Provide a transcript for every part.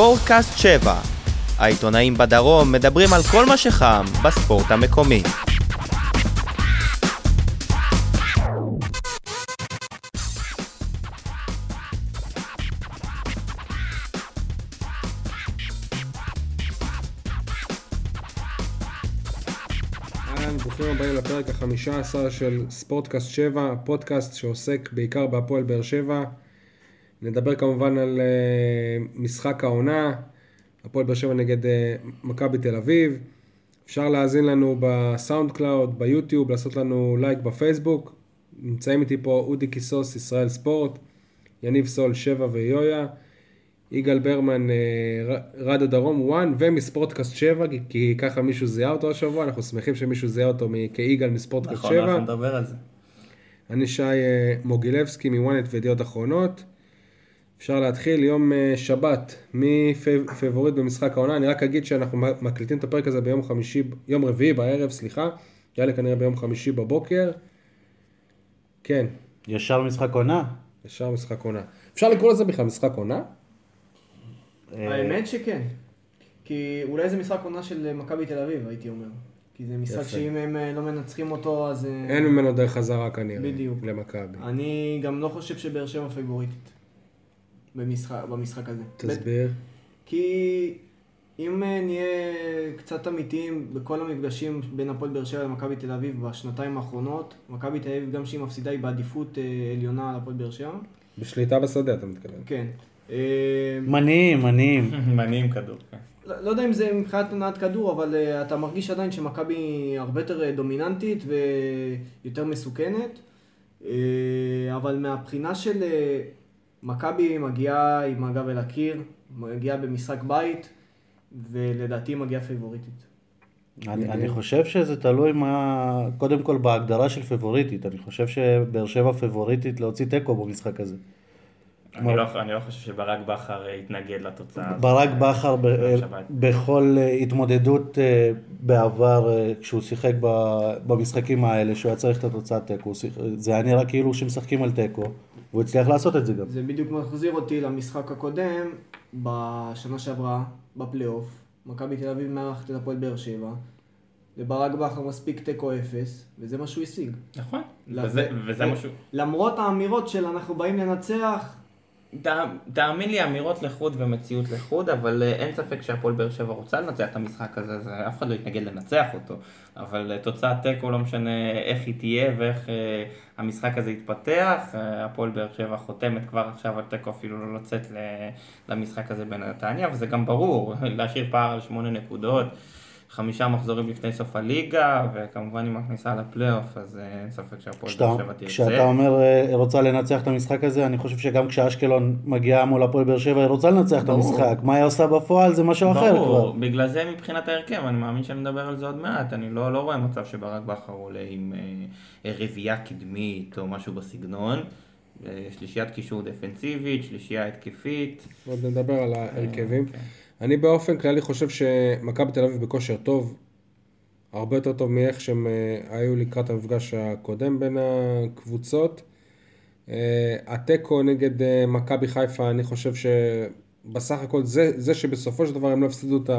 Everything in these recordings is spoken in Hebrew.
ספורטקאסט 7. העיתונאים בדרום מדברים על כל מה שחם בספורט המקומי. ברוכים הבאים לפרק החמישה עשר של ספורטקאסט 7, פודקאסט שעוסק בעיקר בהפועל באר שבע. נדבר כמובן על אה, משחק העונה, הפועל באר שבע נגד אה, מכבי תל אביב. אפשר להאזין לנו ב SoundCloud, ביוטיוב, לעשות לנו לייק בפייסבוק. נמצאים איתי פה אודי קיסוס, ישראל ספורט, יניב סול, שבע ויויה. יגאל ברמן, אה, רדיו דרום 1 ומספורטקאסט 7, כי- ככה מישהו זיהה אותו השבוע, אנחנו שמחים שמישהו זיהה אותו כיגאל מספורטקאסט נכון, 7. אנחנו נדבר על זה. אני שי מוגילבסקי מ ynet וידיעות אחרונות. אפשר להתחיל יום אה, שבת, מי פייבוריט במשחק העונה, אני רק אגיד שאנחנו מקליטים את הפרק הזה ביום חמישי, יום רביעי בערב, סליחה, יעלה כנראה ביום חמישי בבוקר. כן, ישר משחק עונה? ישר משחק עונה. אפשר לקרוא לזה בכלל משחק עונה? האמת שכן. כי אולי זה משחק עונה של מכבי תל אביב, הייתי אומר. כי זה משחק יפה. שאם הם אה, לא מנצחים אותו, אז... אה, אין ממנו דרך חזרה כנראה, בדיוק. למכבי. אני גם לא חושב שבאר שבע פייבוריטית. במשחק, במשחק הזה. תסביר. כי אם אה, נהיה קצת אמיתיים בכל המפגשים בין הפועל באר שבע למכבי תל אביב בשנתיים האחרונות, מכבי תל אביב גם שהיא מפסידה היא בעדיפות אה, עליונה על הפועל באר שבע. בשליטה בשדה אתה מתכוון. כן. אה, מניעים, מניעים. מניעים כדור. כן. לא לא יודע אם זה מבחינת הנעת כדור, אבל uh, אתה מרגיש עדיין שמכבי היא הרבה יותר דומיננטית ויותר מסוכנת. Uh, אבל מהבחינה של uh, מכבי מגיעה עם הגב אל הקיר, מגיעה במשחק בית, ולדעתי מגיעה פייבוריטית. אני, אני חושב שזה תלוי מה, קודם כל בהגדרה של פבוריטית. אני חושב שבאר שבע פבוריטית להוציא תיקו במשחק הזה. אני לא- אני לא חושב שברק בכר אה, יתנגד לתוצאה. ברק בכר ב- שבת. בכל אה, התמודדות אה, בעבר, אה, כשהוא שיחק ב- במשחקים האלה, שהוא היה צריך את התוצאת תיקו, זה היה נראה כאילו שמשחקים על תיקו, והוא הצליח לעשות את זה גם. זה בדיוק מחזיר אותי למשחק הקודם, בשנה שעברה, בפלייאוף. מכבי תל אביב מארחת את הפועל באר שבע. לברק בכר מספיק תיקו אפס, וזה מה שהוא השיג. נכון. וזה- וזה ו- משהו... למרות האמירות של אנחנו באים לנצח, תאמין לי, אמירות לחוד ומציאות לחוד, אבל אה, אין ספק שהפועל באר שבע רוצה לנצח את המשחק הזה, זה- אף אחד לא יתנגד לנצח אותו, אבל אה, תוצאת תיקו לא משנה איך היא תהיה ואיך אה, המשחק הזה יתפתח, אה, הפועל באר שבע חותמת כבר עכשיו על תיקו אפילו לא לצאת למשחק הזה בנתניה, וזה גם ברור, להשאיר פער על שמונה נקודות. חמישה מחזורים לפני סוף הליגה, וכמובן עם הכניסה לפלייאוף, אז אה, אין ספק שהפועל באר שבע תרצה. כשאתה אומר אה, רוצה לנצח את המשחק הזה, אני חושב שגם כשאשקלון מגיעה מול הפועל באר שבע, היא רוצה לנצח את ברור. המשחק. מה היא עושה בפועל זה משהו אחר כבר. ברור, בגלל זה מבחינת ההרכב, אני מאמין שנדבר על זה עוד מעט, אני לא, לא רואה מצב שברק בכר עולה עם אה, רביעייה קדמית או משהו בסגנון. אה, שלישיית קישור דפנסיבית, שלישייה התקפית. עוד נדבר על ההרכבים. כן. אני באופן כללי חושב שמכבי תל אביב בכושר טוב, הרבה יותר טוב מאיך שהם אה, היו לקראת המפגש הקודם בין הקבוצות. אה, התיקו נגד אה, מכבי חיפה, אני חושב שבסך הכל זה, זה שבסופו של דבר הם לא הפסידו את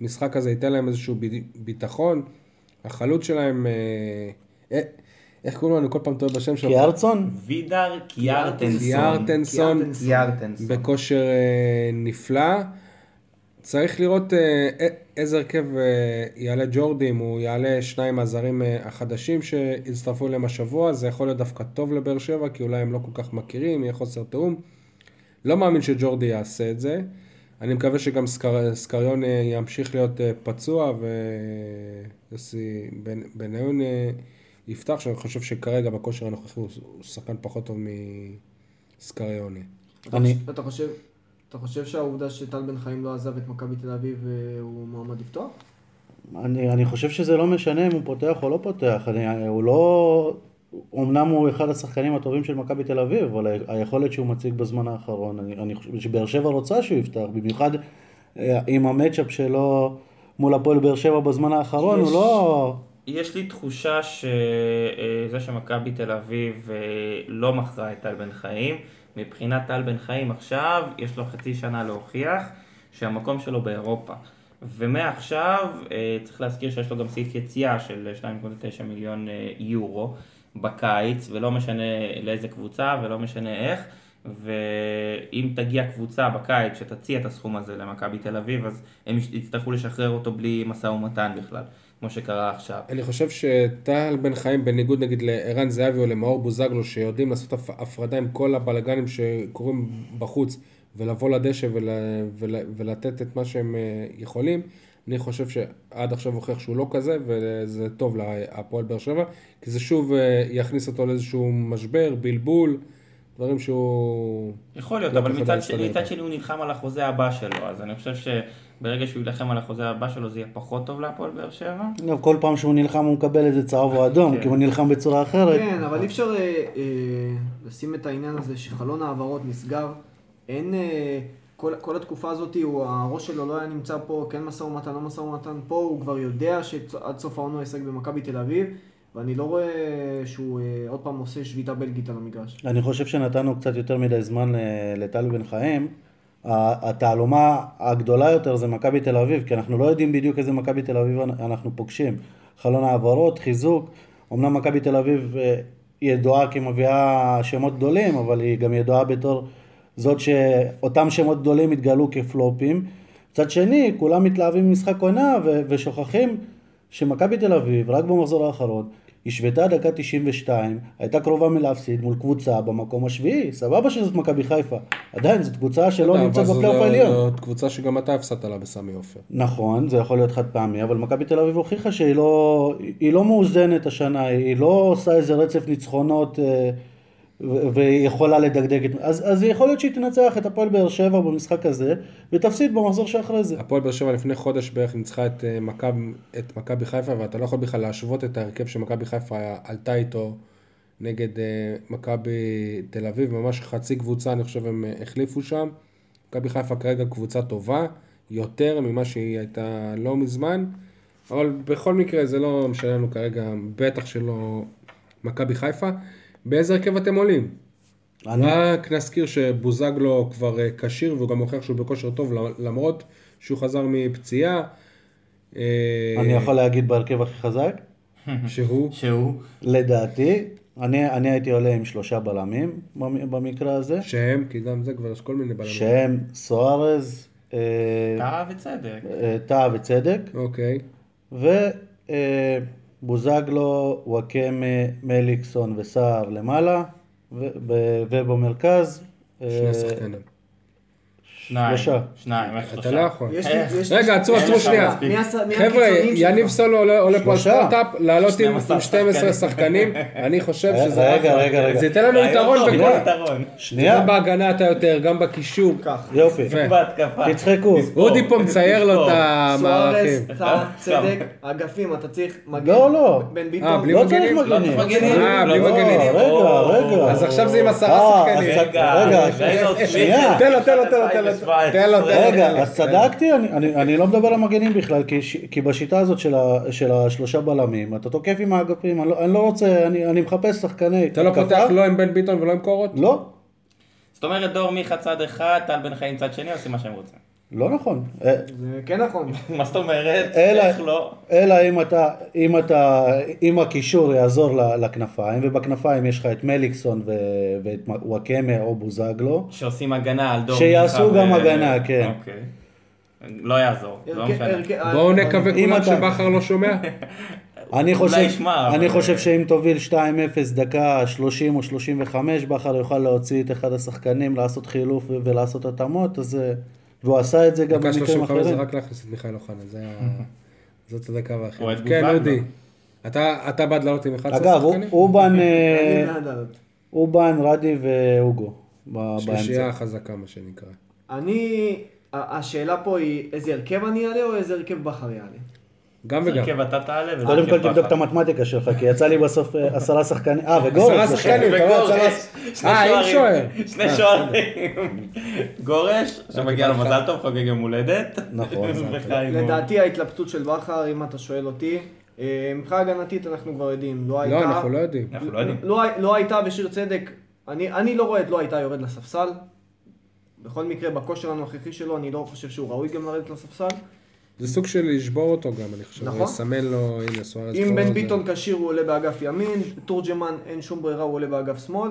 המשחק הזה, ייתן להם איזשהו בי- ביטחון. החלוץ שלהם, איך קוראים לו? אני כל פעם טועה בשם שלו. קיארצון? וידר קיארטנסון. קיארטנסון. קיארטנסון. בכושר נפלא. צריך לראות אה, א- איזה הרכב אה, יעלה ג'ורדי, אם הוא יעלה שניים מהזרים אה, החדשים שהצטרפו אליהם השבוע, זה יכול להיות דווקא טוב לבאר שבע, כי אולי הם לא כל כך מכירים, יהיה חוסר תיאום. לא מאמין שג'ורדי יעשה את זה. אני מקווה שגם סקר, סקריון אה, ימשיך להיות אה, פצוע ויוסי בן- בניון אה, יפתח, שאני חושב שכרגע בכושר הנוכחי הוא, הוא שחקן פחות טוב מסקריוני. אתה, אני- אתה, חושב, אתה חושב שהעובדה שטל בן חיים לא עזב את מכבי תל אביב אה, הוא מועמד לפתוח? אני, אני חושב שזה לא משנה אם הוא פותח או לא פותח, אני, הוא לא... אמנם הוא אחד השחקנים הטובים של מכבי תל אביב, אבל היכולת שהוא מציג בזמן האחרון, אני, אני חושב שבאר שבע רוצה שהוא יפתח, במיוחד אה, עם המצ'אפ שלו מול הפועל באר שבע בזמן האחרון, יש- הוא לא... יש לי תחושה שזה שמכבי תל אביב אה, לא מכרה את טל בן חיים, מבחינת טל בן חיים עכשיו, יש לו חצי שנה להוכיח שהמקום שלו באירופה. ומעכשיו אה, צריך להזכיר שיש לו גם סעיף יציאה של 2.9 מיליון אה, יורו בקיץ, ולא משנה לאיזה קבוצה ולא משנה איך, ואם תגיע קבוצה בקיץ שתציע את הסכום הזה למכבי תל אביב, אז הם יצטרכו לשחרר אותו בלי משא ומתן בכלל, כמו שקרה עכשיו. אני חושב שטל בן חיים, בניגוד נגיד לערן זהבי או למאור בוזגלו, שיודעים לעשות הפ- הפרדה עם כל הבלגנים שקורים בחוץ, ולבוא לדשא ול, ול, ולתת את מה שהם אה, יכולים, אני חושב שעד עכשיו הוכיח שהוא לא כזה, וזה טוב להפועל באר שבע, כי זה שוב אה, יכניס אותו לאיזשהו משבר, בלבול, דברים שהוא... יכול להיות, לא אבל מצד, איתו. מצד שני הוא נלחם על החוזה הבא שלו, אז אני חושב שברגע שהוא יילחם על החוזה הבא שלו זה יהיה פחות טוב להפועל באר שבע. אגב, כל פעם שהוא נלחם הוא מקבל איזה צהוב או אדום, כן. כי הוא נלחם בצורה אחרת. כן, אבל אי אפשר אה, אה, לשים את העניין הזה שחלון ההעברות נסגר. אין... אה, כל, כל התקופה הזאת, הוא, הראש שלו לא היה נמצא פה, כן משא ומתן, לא משא ומתן, פה הוא כבר יודע שעד סוף העונה הוא ישחק במכבי תל אביב, ואני לא רואה שהוא אה, עוד פעם עושה שביתה בלגית על המגרש. אני חושב שנתנו קצת יותר מדי זמן ל- לטל בן חיים. התעלומה הגדולה יותר זה מכבי תל אביב, כי אנחנו לא יודעים בדיוק איזה מכבי תל אביב אנחנו פוגשים. חלון העברות, חיזוק, אמנם מכבי תל אביב אה, ידועה כמביאה שמות גדולים, אבל היא גם ידועה בתור זאת שאותם שמות גדולים התגלו כפלופים. מצד שני, כולם מתלהבים ממשחק עונה ושוכחים שמכבי תל אביב, רק במחזור האחרון, השוותה דקה 92, הייתה קרובה מלהפסיד מול קבוצה במקום השביעי, סבבה שזאת מכבי חיפה. עדיין, זאת קבוצה שלא נמצאת בפלייאוף העליון. זאת קבוצה שגם אתה הפסדת לה בסמי עופר. נכון, זה יכול להיות חד פעמי, אבל מכבי תל אביב הוכיחה שהיא לא, לא מאוזנת השנה, היא לא עושה איזה רצף ניצחונות אה, ו- והיא יכולה לדגדג את... אז, אז יכול להיות שהיא תנצח את הפועל באר שבע במשחק הזה, ותפסיד במחזור שאחרי זה. הפועל באר שבע לפני חודש בערך ניצחה את אה, מכבי- את מכבי חיפה, ואתה לא יכול בכלל להשוות את ההרכב שמכבי חיפה עלתה איתו נגד אה, מכבי תל אביב, ממש חצי קבוצה אני חושב הם אה, החליפו שם. מכבי חיפה כרגע קבוצה טובה, יותר ממה שהיא הייתה לא מזמן, אבל בכל מקרה זה לא משנה לנו כרגע, בטח שלא מכבי חיפה. באיזה הרכב אתם עולים? אני- רק נזכיר שבוזגלו כבר אה, כשיר והוא גם הוכיח שהוא בכושר טוב למרות שהוא חזר מפציעה. אה, אני יכול להגיד בהרכב הכי חזק? שהוא, שהוא, לדעתי, אני, אני הייתי עולה עם שלושה בלמים במ- במקרה הזה, שהם, כי גם זה כבר יש כל מיני בלמים. שהם סוארז, אה, טעה וצדק. אה, טאה וצדק, אוקיי. ובוזגלו, וואקמה, מליקסון וסער למעלה, ובמרכז, אה, שני שחקנים. שניים. שלושה. שניים, איך אתה? לא יכול. יש- רגע, עצרו, עצרו שנייה. חבר'ה? יניב סולו עולה פה על. סטארט-אפ, לעלות עם 12 עם 12 שחקנים, אני חושב שזה רגע. רגע, רגע. זה ייתן לנו יתרון בכל... שנייה, גם בהגנה אתה יותר, גם בקישור. יופי. תצחקו. אודי פה מצייר לו את. המערכים. טאה, צדק, אגפים, אתה צריך מגן. לא, לא. בן אה, ביטון. בלי לא? צריך לא מגנים. צריך מגנים. אה, בלי לא, מגנים. רגע, רגע. אז עכשיו זה עם עשרה אה, שחקנים. אז רגע, רגע, רגע, שנייה. תן לו, תן לו, תן לו, תן לו, תן לו, תן לו. רגע, אז צדקתי, אני, אני, אני לא מדבר על המגנים בכלל, כי, בשיטה הזאת של, השלושה בלמים, אתה תוקף עם האגפים, אני לא, לא רוצה, אני, אני מחפש שחקני אתה לא פותח לא עם בן ביטון ולא עם קורות? לא, זאת אומרת, דור מיכה צד אחד, טל בן חיים צד שני, עושים מה שהם רוצים. לא נכון. אה, זה כן נכון. מה זאת אומרת? אלא- איך לא? אלא אם אתה, אם אתה, אם הקישור יעזור לכנפיים, ובכנפיים יש לך את מליקסון ו, ואת וואקמה או בוזגלו, שעושים הגנה על דור שיעשו גם ו- הגנה, כן. אוקיי. לא יעזור, לא משנה. בואו נקווה כולם אתה- שבכר לא שומע. אני חושב, ישמע, אני אבל- חושב שאם תוביל 2-0 דקה 30 או 35, בכר יוכל להוציא את אחד השחקנים, לעשות חילוף ולעשות התאמות, אז... אה, והוא עשה את זה גם דקה במקרים 35 זה אחרים. רק להכניס את מיכאל אוחנה, זה ה- זאת הדקה. אוהד כן. אודי. אתה אתה בעד לעלות עם 11 אגב, הוא- שחקנים? אובן, אה, בעד לעלות. אובן, רדי ואוגו ב- שלישייה באמצע. חזקה מה שנקרא. אני, השאלה פה היא איזה הרכב אני אעלה או איזה הרכב בכר יעלה? גם וגם. הרכב אתה תעלה וזה קודם כל תבדוק את. המתמטיקה שלך, כי יצא לי בסוף אה, עשרה שחקנים, אה וגורס, עשרה. שחקנים, אתה רואה, וגורש, עשרה- שני אה, שוערים. שוער. שני אה, שוערים. גורש, שמגיע לו קיבלת. מזל טוב, חוגג יום הולדת. נכון. לדעתי ההתלבטות של בכר, אם אתה שואל אותי, אה, מבחינה הגנתית אנחנו כבר יודעים, לא הייתה... לא, אנחנו לא יודעים. אנחנו לא יודעים. לא, לא הייתה ושיר צדק, אני, אני לא רואה את לא הייתה יורד לספסל. בכל מקרה, בכושר הנוכחי שלו, אני לא חושב שהוא ראוי גם לרדת לספסל. זה סוג של לשבור אותו גם, אני חושב. נכון. לסמן לו, הנה, סוארז אם בן ביטון כשיר הוא עולה באגף ימין, תורג'מן אין שום ברירה, הוא עולה באגף שמאל.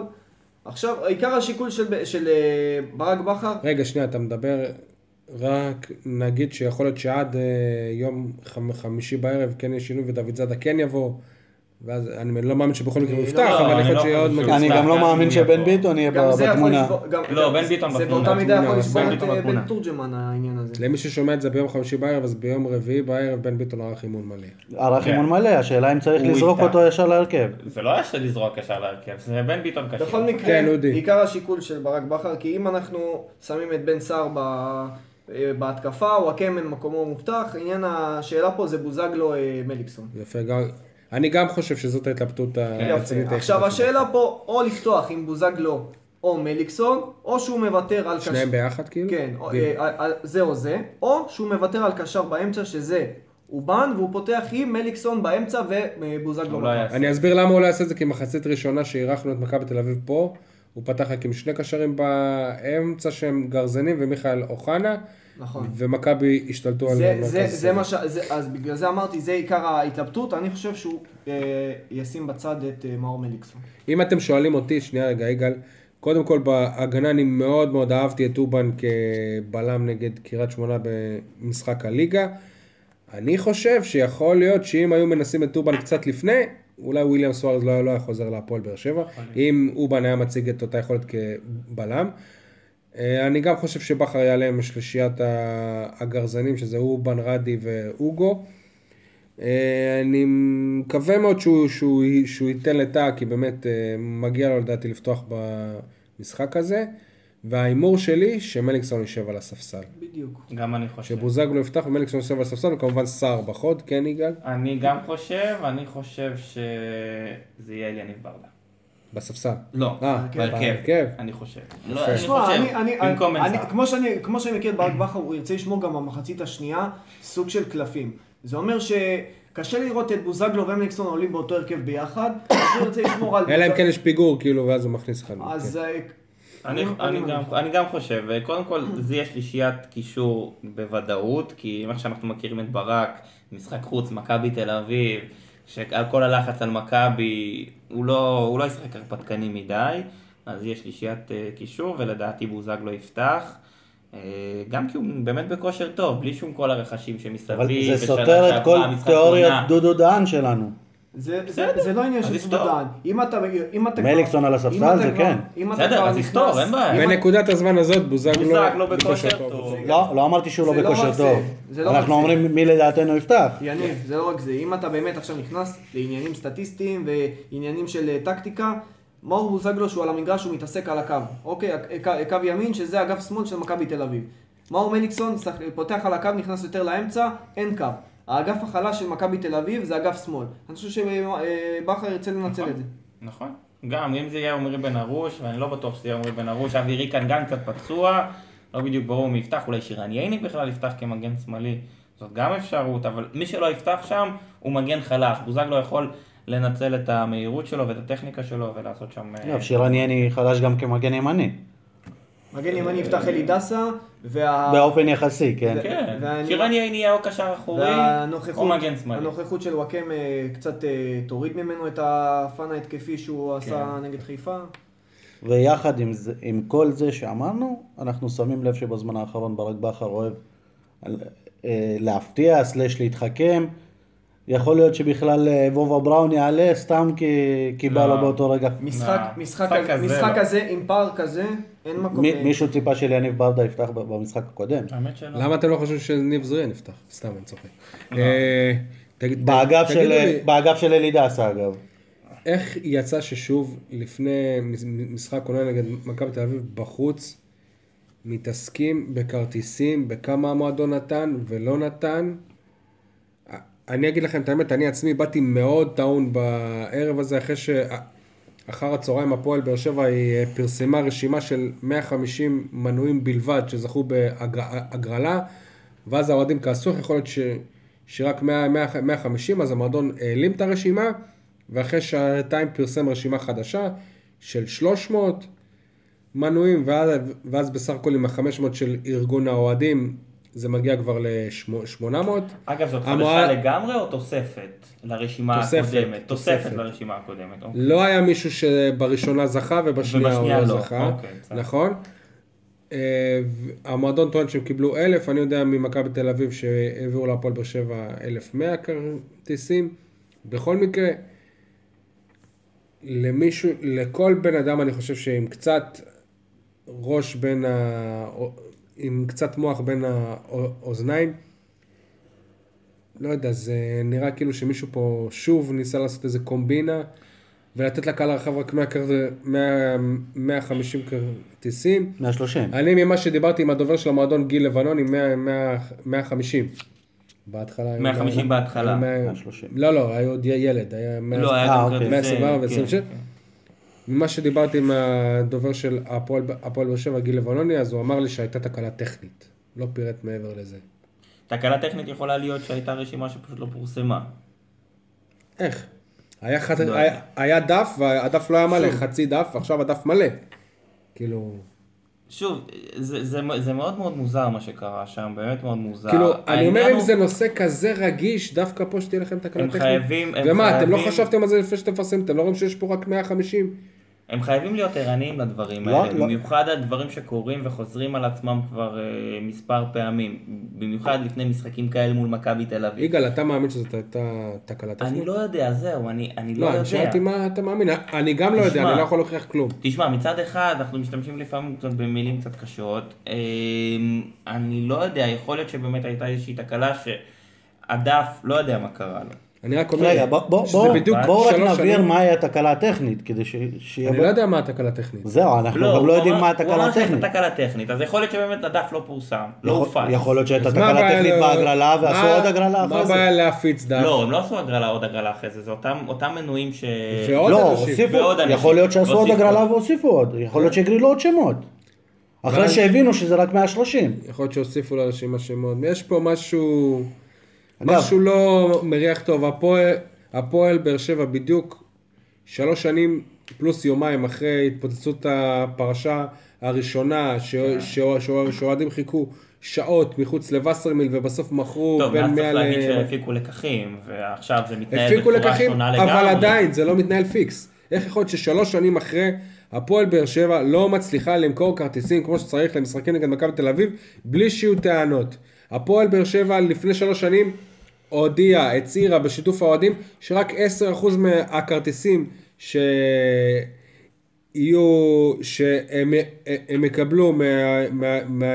עכשיו, עיקר השיקול של, של אה, ברק בכר, רגע, שנייה, אתה מדבר, רק נגיד שיכול להיות שעד אה, יום חמ- חמישי בערב כן יש שינוי ודוד זאדה כן יבוא, ואז אני לא מאמין שבכל מקרה הוא אני יפתח, לא- אבל אני יכול להיות לא שיהיה עוד מגן. אני גם לא מאמין שבן. ביטון יהיה זה בתמונה. לא, בן ביטון זה בתמונה. באותה מידה יכול לשבור את אה. בן תורג'מן העניין הזה. למי ששומע את זה ביום חמישי בערב, אז ביום רביעי בערב בן ביטון ערך אימון מלא. ערך כן. אימון מלא, השאלה אם צריך לזרוק. אותו ישר להרכב. זה לא היה לזרוק ישר להרכב, זה בן ביטון קשה. בכל מקרה, כן. עיקר השיקול של ברק בכר, כי אם אנחנו שמים את בן סער ב... אה, בהתקפה, וואקמן מקומו מובטח, עניין השאלה פה זה בוזגלו אה, מליקסון. יפה, גם, אני גם חושב שזאת ההתלבטות. הרצינית. עכשיו. השאלה פה, או לפתוח עם בוזגלו או מליקסון, או שהוא מוותר על שניהם ביחד כאילו? כן, דיל. אה, אה, זה או זה, או שהוא מוותר על קשר באמצע שזה אובן, והוא פותח עם מליקסון באמצע ובוזגלו. אני אסביר למה הוא לא יעשה את זה, כי מחצית ראשונה שאירחנו את מכבי תל אביב פה, הוא פתח רק עם שני קשרים באמצע שהם גרזנים ומיכאל אוחנה, נכון. ומכבי השתלטו על זה, זה. מה ש... זה, אז בגלל זה אמרתי, זה עיקר ההתלבטות, אני חושב שהוא אה, ישים בצד את אה, מאור מליקסון. אם אתם שואלים אותי, שנייה רגע, יגאל, קודם כל בהגנה אני מאוד מאוד אהבתי את אובן כבלם נגד קריית שמונה במשחק הליגה. אני חושב שיכול להיות שאם היו מנסים את אובן קצת לפני, אולי וויליאם סוארז לא, לא היה חוזר להפועל באר שבע, אם אובן היה מציג את אותה יכולת כבלם. אה, אני גם חושב שבכר יעלה עם שלישיית הגרזנים, שזה אובן, רדי ואוגו. אה, אני מקווה מאוד שהוא, שהוא, שהוא ייתן לטאה, כי באמת אה, מגיע לו לדעתי לפתוח במשחק הזה. וההימור שלי, שמליקסון יישב על הספסל. בדיוק. גם אני חושב. שבוזגלו יפתח ומליקסון יושב על הספסל, וכמובן סער בחוד, כן יגאל? אני גם חושב, אני חושב שזה יהיה אליניב ברדה. בספסל. לא, אה, בהרכב. אני חושב. לא, אני תשמע, חושב. כמו, שאני, מכיר את ברק בכר, הוא ירצה לשמור גם במחצית השנייה סוג של קלפים. זה אומר שקשה לראות את בוזגלו ומליקסון עולים באותו הרכב ביחד, אז הוא ירצה לשמור על... אלא אם כן יש פיגור, כאילו, ואז הוא מכניס אחד. אז... כן. אה, אני, אני, גם, אני גם חושב, קודם כל זה יהיה שלישיית קישור בוודאות, כי מה שאנחנו מכירים את ברק, משחק חוץ, מכבי תל אביב, שעל כל הלחץ על מכבי, הוא לא, הוא לא ישחק הרפתקני מדי, אז יש שלישיית אה, קישור, ולדעתי בוזגלו יפתח. אה, גם כי הוא באמת בכושר טוב, בלי שום כל הרכשים שמסביב. אבל זה סותר את כל תיאוריית. דודו דהן שלנו. זה, זה, זה לא עניין של. סודן. אם אתה, אם אתה מליקסון על הספסל, זה כן. בסדר, אז יפתור, נכנס- אין בעיה. בנקודת הזמן הזאת, בוזגלו בוזגלו בכושר טוב. לא, לא אמרתי שהוא לא זה לא בכושר טוב. לא אנחנו. אומרים מי לדעתנו יפתח. יניב, זה לא רק זה, אם אתה באמת עכשיו נכנס לעניינים סטטיסטיים ועניינים של אה, טקטיקה, מאור בוזגלו שהוא על המגרש הוא מתעסק על הקו, אוקיי, קו ימין שזה אגף שמאל של מכבי תל אביב. מאור מליקסון פותח על הקו, נכנס יותר לאמצע, אין קו. האגף החלש של מכבי תל אביב זה אגף שמאל. אני חושב שבכר ירצה לנצל את זה. נכון. גם אם זה יהיה עמרי בן ארוש, ואני לא בטוח שזה יהיה עמרי בן ארוש, אבי ריקן גם קצת פצוע, לא בדיוק ברור מי יפתח, אולי שירן ייני בכלל יפתח כמגן שמאלי, זאת גם אפשרות, אבל מי שלא יפתח שם הוא מגן חלש, בוזגלו יכול לנצל את המהירות שלו ואת הטכניקה שלו ולעשות שם... אה, אגב, שירן יני חדש גם כמגן ימני. מגן ימני יפתח אלי דסה, וה... באופן יחסי, כן. כן, שירן ייני יהיה או קשר אחורי או מגן שמאלי. הנוכחות של וואקם אה, קצת אה, תוריד ממנו את הפאן ההתקפי שהוא עשה נגד חיפה. ויחד עם, זה, עם כל זה שאמרנו, אנחנו שמים לב שבזמן האחרון ברק בכר אוהב אה, להפתיע, סלש להתחכם. יכול להיות שבכלל אה, וובה בראון יעלה סתם כי, כי בא לא. לו באותו רגע. משחק, לא, משחק, משחק כזה, כזה, משחק לא. כזה עם פער כזה, אין מקום. מי, אה, מישהו ציפה שליניב ברדה יפתח במשחק הקודם. האמת שלא. למה אתם לא חושבים שניב זריאן יפתח? סתם, אני צוחק. אה, תגיד- באגף של, לי, באגף של אלי דסה אגב. איך יצא ששוב לפני מש- משחק עונה נגד מכבי תל אביב בחוץ, מתעסקים בכרטיסים, בכמה המועדון נתן ולא נתן? אני אגיד לכם את האמת, אני עצמי באתי מאוד טעון בערב הזה, אחרי שאחר הצהריים הפועל באר שבע היא אה, פרסמה רשימה של 150 מנויים בלבד שזכו בהגרלה, ואז האוהדים כעסו, יכול להיות ש... שרק 100, 100, 150, אז המועדון העלים את הרשימה, ואחרי שעתיים פרסם רשימה חדשה של 300. מנויים, ואז, ואז בסך הכל עם ה-500 של ארגון האוהדים, זה מגיע כבר ל-800. אגב, זאת חדשה לגמרי או תוספת לרשימה תוספת, הקודמת? תוספת תוספת. לרשימה הקודמת. אוקיי. לא היה מישהו שבראשונה זכה ובשנייה הוא לא לא, זכה, אוקיי. נכון? אה, המועדון טוען שהם קיבלו אלף, אני יודע ממכבי תל אביב שהעבירו להפועל באר שבע 1,100 כרטיסים. בכל מקרה, למישהו, לכל בן אדם אני חושב שעם קצת ראש בין ה... עם קצת מוח בין האוזניים, לא יודע, זה נראה כאילו שמישהו פה שוב ניסה לעשות איזה קומבינה ולתת לקהל הרחב רק 100, כר- 100, 150 כרטיסים. 130. אני ממה שדיברתי עם הדובר של המועדון גיל לבנון עם 100, 100, 150. בהתחלה. היו 150 מאה- בהתחלה. היו מאה- 130. לא, לא, היה עוד ילד, היה 100. לא, היה גם אוקיי. כרטיסי- 124 כן, ו-26. ממה שדיברתי עם הדובר של הפועל הפועל באר שבע, גיל לבנוני, אז הוא אמר לי שהייתה תקלה טכנית. לא פירט מעבר לזה. תקלה טכנית יכולה להיות שהייתה רשימה שפשוט לא פורסמה. איך? היה, חת... לא היה. היה דף, והדף לא היה מלא, שוב. חצי דף, ועכשיו הדף מלא. כאילו, שוב, זה, זה, זה מאוד מאוד מוזר מה שקרה שם, באמת מאוד מוזר. כאילו, אני אומר אם הוא- זה נושא כזה רגיש, דווקא פה שתהיה לכם תקלה הם טכנית. חייבים- הם ומה, אתם לא חייבים- חשבתם על זה לפני שאתם מפרסמים? אתם לא רואים שיש פה רק 150? הם חייבים להיות ערניים לדברים לא, האלה, לא. במיוחד הדברים שקורים וחוזרים על עצמם כבר אה, מספר פעמים, במיוחד לפני משחקים כאלה מול מכבי תל אביב. יגאל, אתה מאמין שזאת הייתה תקלה טכנית? אני לא יודע, זהו, אני, אני לא לא, יודע. אני שאלתי מה אתה מאמין, אני גם לא יודע, תשמע. אני לא יכול להוכיח כלום. תשמע, מצד אחד אנחנו משתמשים לפעמים קצת במילים קצת קשות. אה, אני לא יודע, יכול להיות שבאמת הייתה איזושהי תקלה שהדף, לא יודע מה קרה לו. אני רק אומר, רגע, בוא- בוא- בוא- בדיוק בואו רק נבהיר. מהי התקלה הטכנית, כדי ש- שיהיה... אני ב- לא יודע מה התקלה הטכנית. זהו, אנחנו הוא גם לא יודעים אמר- מה הוא התקלה אמר הטכנית. שהייתה תקלה טכנית, אז יכול להיות שבאמת הדף לא פורסם, לא הופץ. יכול להיות שהייתה מה תקלה טכנית בהגרלה ועשו מה- עוד הגרלה מה אחרי זה. הבעיה להפיץ דף? לא, הם לא עשו הגרלה, עוד הגרלה אחרי זה, זה אותם, מנויים ש... ועוד לא, אנשים. הוסיפו. יכול להיות שעשו עוד הגרלה. והוסיפו עוד, יכול להיות שהגרילו עוד שמות. אחרי שהבינו שזה רק 130. יכול להיות שהוסיפו לרשימה שמות. יש פה משהו, משהו לא מריח טוב. הפועל, הפועל באר שבע בדיוק שלוש שנים פלוס יומיים אחרי התפוצצות הפרשה הראשונה, ש- כן. שאוהדים חיכו שעות מחוץ לווסרמיל ובסוף מכרו טוב, בין ואז 100 צריך להגיד ל... שהפיקו לקחים, ועכשיו זה מתנהל בצורה שונה לגמרי. אבל עדיין זה לא מתנהל פיקס. איך יכול להיות ששלוש שנים אחרי, הפועל באר שבע לא מצליחה למכור כרטיסים כמו שצריך למשחקים נגד מכבי תל אביב, בלי שיהיו טענות. הפועל באר שבע לפני שלוש שנים הודיעה, הצהירה בשיתוף האוהדים, שרק 10% מהכרטיסים שיהיו, שהם הם יקבלו מה- מה- מה-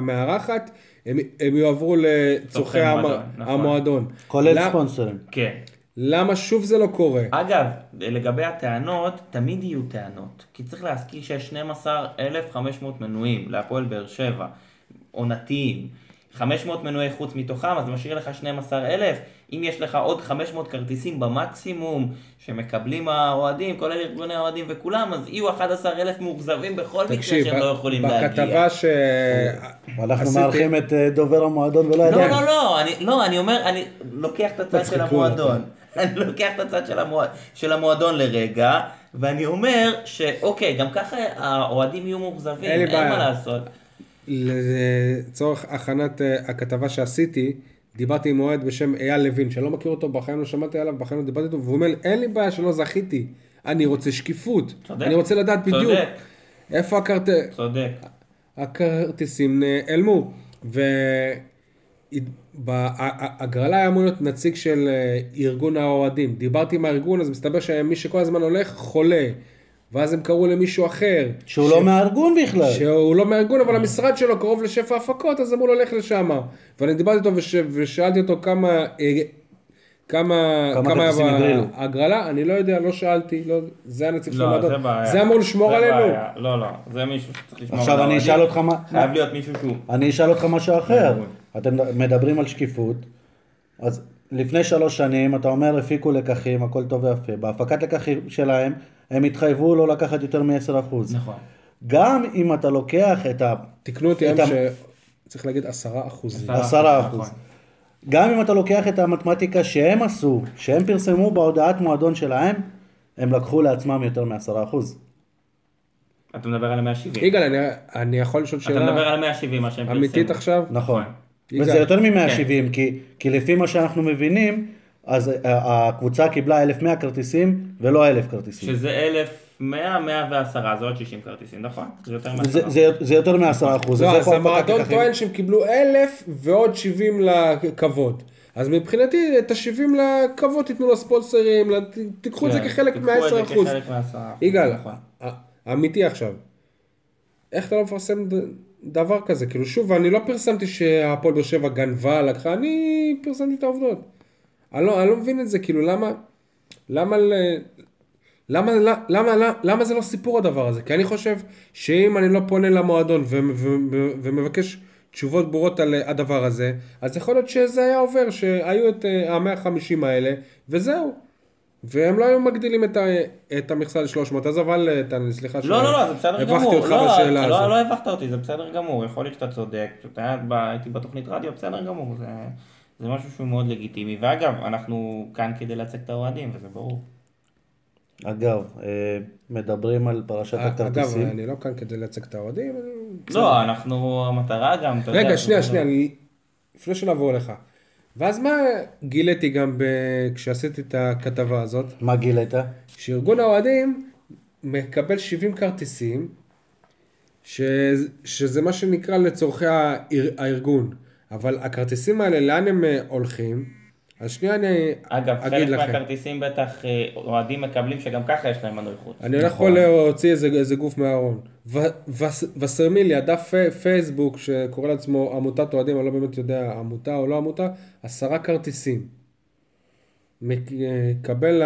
מהמארחת, הם, הם יועברו לצורכי המועדון, נכון. המועדון. כולל למ- ספונסרים. כן. למה שוב זה לא קורה? אגב, לגבי הטענות, תמיד יהיו טענות. כי צריך להזכיר שיש 12,500 מנויים להפועל באר שבע, עונתיים. 500 מנועי חוץ מתוכם, אז זה משאיר לך 12,000. אם יש לך עוד 500 כרטיסים במקסימום שמקבלים האוהדים, כולל ארגוני האוהדים וכולם, אז יהיו 11,000 מאוכזבים בכל מקרה תקשיב, שהם לא יכולים להגיע. בכתבה ש... אנחנו מארחים את אה, דובר המועדון ולא לא, ידענו. לא, לא, אני, לא, אני אומר, אני לוקח את הצד של המועדון. אני לוקח את הצד של, המוע... של המועדון לרגע, ואני אומר שאוקיי, גם ככה האוהדים יהיו מאוכזבים, אין אין. מה לעשות. לצורך הכנת אה, הכתבה שעשיתי, דיברתי עם אוהד בשם אייל לוין, שאני לא מכיר אותו, בחיים לא שמעתי עליו, בחיים לא דיברתי איתו, והוא אומר, אין לי בעיה שלא זכיתי, אני רוצה שקיפות. צודק. אני רוצה לדעת בדיוק צודק. איפה הכרט... צודק. הכרטיסים נעלמו. בהגרלה היה אמור להיות נציג של אה, ארגון האוהדים. דיברתי עם הארגון, אז מסתבר שמי שכל הזמן הולך חולה. ואז הם קראו למישהו אחר. שהוא לא מהארגון בכלל. שהוא לא מהארגון, אבל המשרד שלו קרוב לשפע הפקות, אז אמרו לו לך לשם. ואני דיברתי איתו וש... ושאלתי אותו כמה... אה, כמה, כמה הגרילו? בהגרלה, אני לא יודע, לא שאלתי, לא, זה הנציג של לא, המועדון. זה בעיה. זה אמור לשמור זה עלינו. בעיה. לא, לא, זה מישהו שצריך לשמור עכשיו על אני. אשאל אותך מה... חייב להיות מישהו שהוא... אני אשאל אותך משהו אחר. אתם מדברים על שקיפות, אז לפני שלוש שנים אתה אומר הפיקו לקחים, הכל טוב ויפה. בהפקת לקחים שלהם, הם התחייבו לא לקחת יותר מ-10%. נכון. גם אם אתה לוקח את ה... תקנו אותי את היום ה- שצריך להגיד עשרה אחוזים. עשרה. עשרה נכון. אחוז. גם אם אתה לוקח את המתמטיקה שהם עשו, שהם פרסמו בהודעת מועדון שלהם, הם לקחו לעצמם יותר מעשרה אחוז. אתה מדבר על ה-170. יגאל, אני- אני יכול לשאול אתה מדבר שאלה על ה-170, מה שהם פרסמו. אמיתית עכשיו? נכון. יגאל. וזה יותר כן. מ-170, כי, כי לפי מה שאנחנו מבינים, אז ה- הקבוצה קיבלה 1,100 כרטיסים ולא 1,000 כרטיסים. שזה 1,100, 110, זה עוד 60 כרטיסים, נכון? זה יותר זה, מ-10. זה, זה יותר מ-10 אחוז. לא, אז המועדון טוען שהם קיבלו אלף ועוד 70 לכבוד. אז מבחינתי, את ה-70 לכבוד תיתנו לספונסרים, ת- תיקחו את זה כן, כחלק תיקחו את זה מה-10 אחוז. כחלק מה-10%, יגאל, נכון. א- אמיתי עכשיו, איך אתה לא מפרסם ד- דבר כזה? כאילו שוב, אני לא פרסמתי שהפועל באר שבע גנבה, לקחה, אני פרסמתי את העובדות. אני לא, אני לא מבין את זה, כאילו למה, למה, ל- למה, למה, למה, למה זה לא סיפור הדבר הזה? כי אני חושב שאם אני לא פונה למועדון ו- ו- ו- ומבקש תשובות ברורות על אה, הדבר הזה, אז יכול להיות שזה היה עובר, שהיו את ה-150 האלה, וזהו. והם לא היו מגדילים את, ה, את המכסה ל-300, אז אבל, אה, טל, סליחה לא, לא, לא, זה בסדר גמור. הבכתי אותך לא, בשאלה לא, הזאת. לא הבכת אותי, זה בסדר גמור. יכול להיות שאתה צודק. פשוט הייתי בתוכנית רדיו, בסדר גמור. זה, זה משהו שהוא מאוד לגיטימי. ואגב, אנחנו כאן כדי לייצג את האוהדים, וזה ברור. אגב, אה, מדברים על פרשת אגב, הכרטיסים. אני לא כאן כדי לייצג את האוהדים. לא, אנחנו, המטרה גם, אתה יודע... רגע, שנייה, שנייה, אני- לפני שנעבור אליך. ואז מה גיליתי גם ב... כשעשיתי את הכתבה הזאת? מה גילית? שארגון האוהדים מקבל 70 כרטיסים, ש... שזה מה שנקרא לצורכי האר... הארגון. אבל הכרטיסים האלה, לאן הם אה, הולכים? אז שנייה אני אגב, אגיד חלק לכם. מהכרטיסים בטח אה, אוהדים מקבלים שגם ככה יש להם מנוי חוץ. אני הולך פה להוציא איזה, איזה גוף מהארון. וסרמיליה, דף פי- פייסבוק שקורא לעצמו עמותת אוהדים, אני לא באמת יודע עמותה או לא עמותה, עשרה כרטיסים. מקבל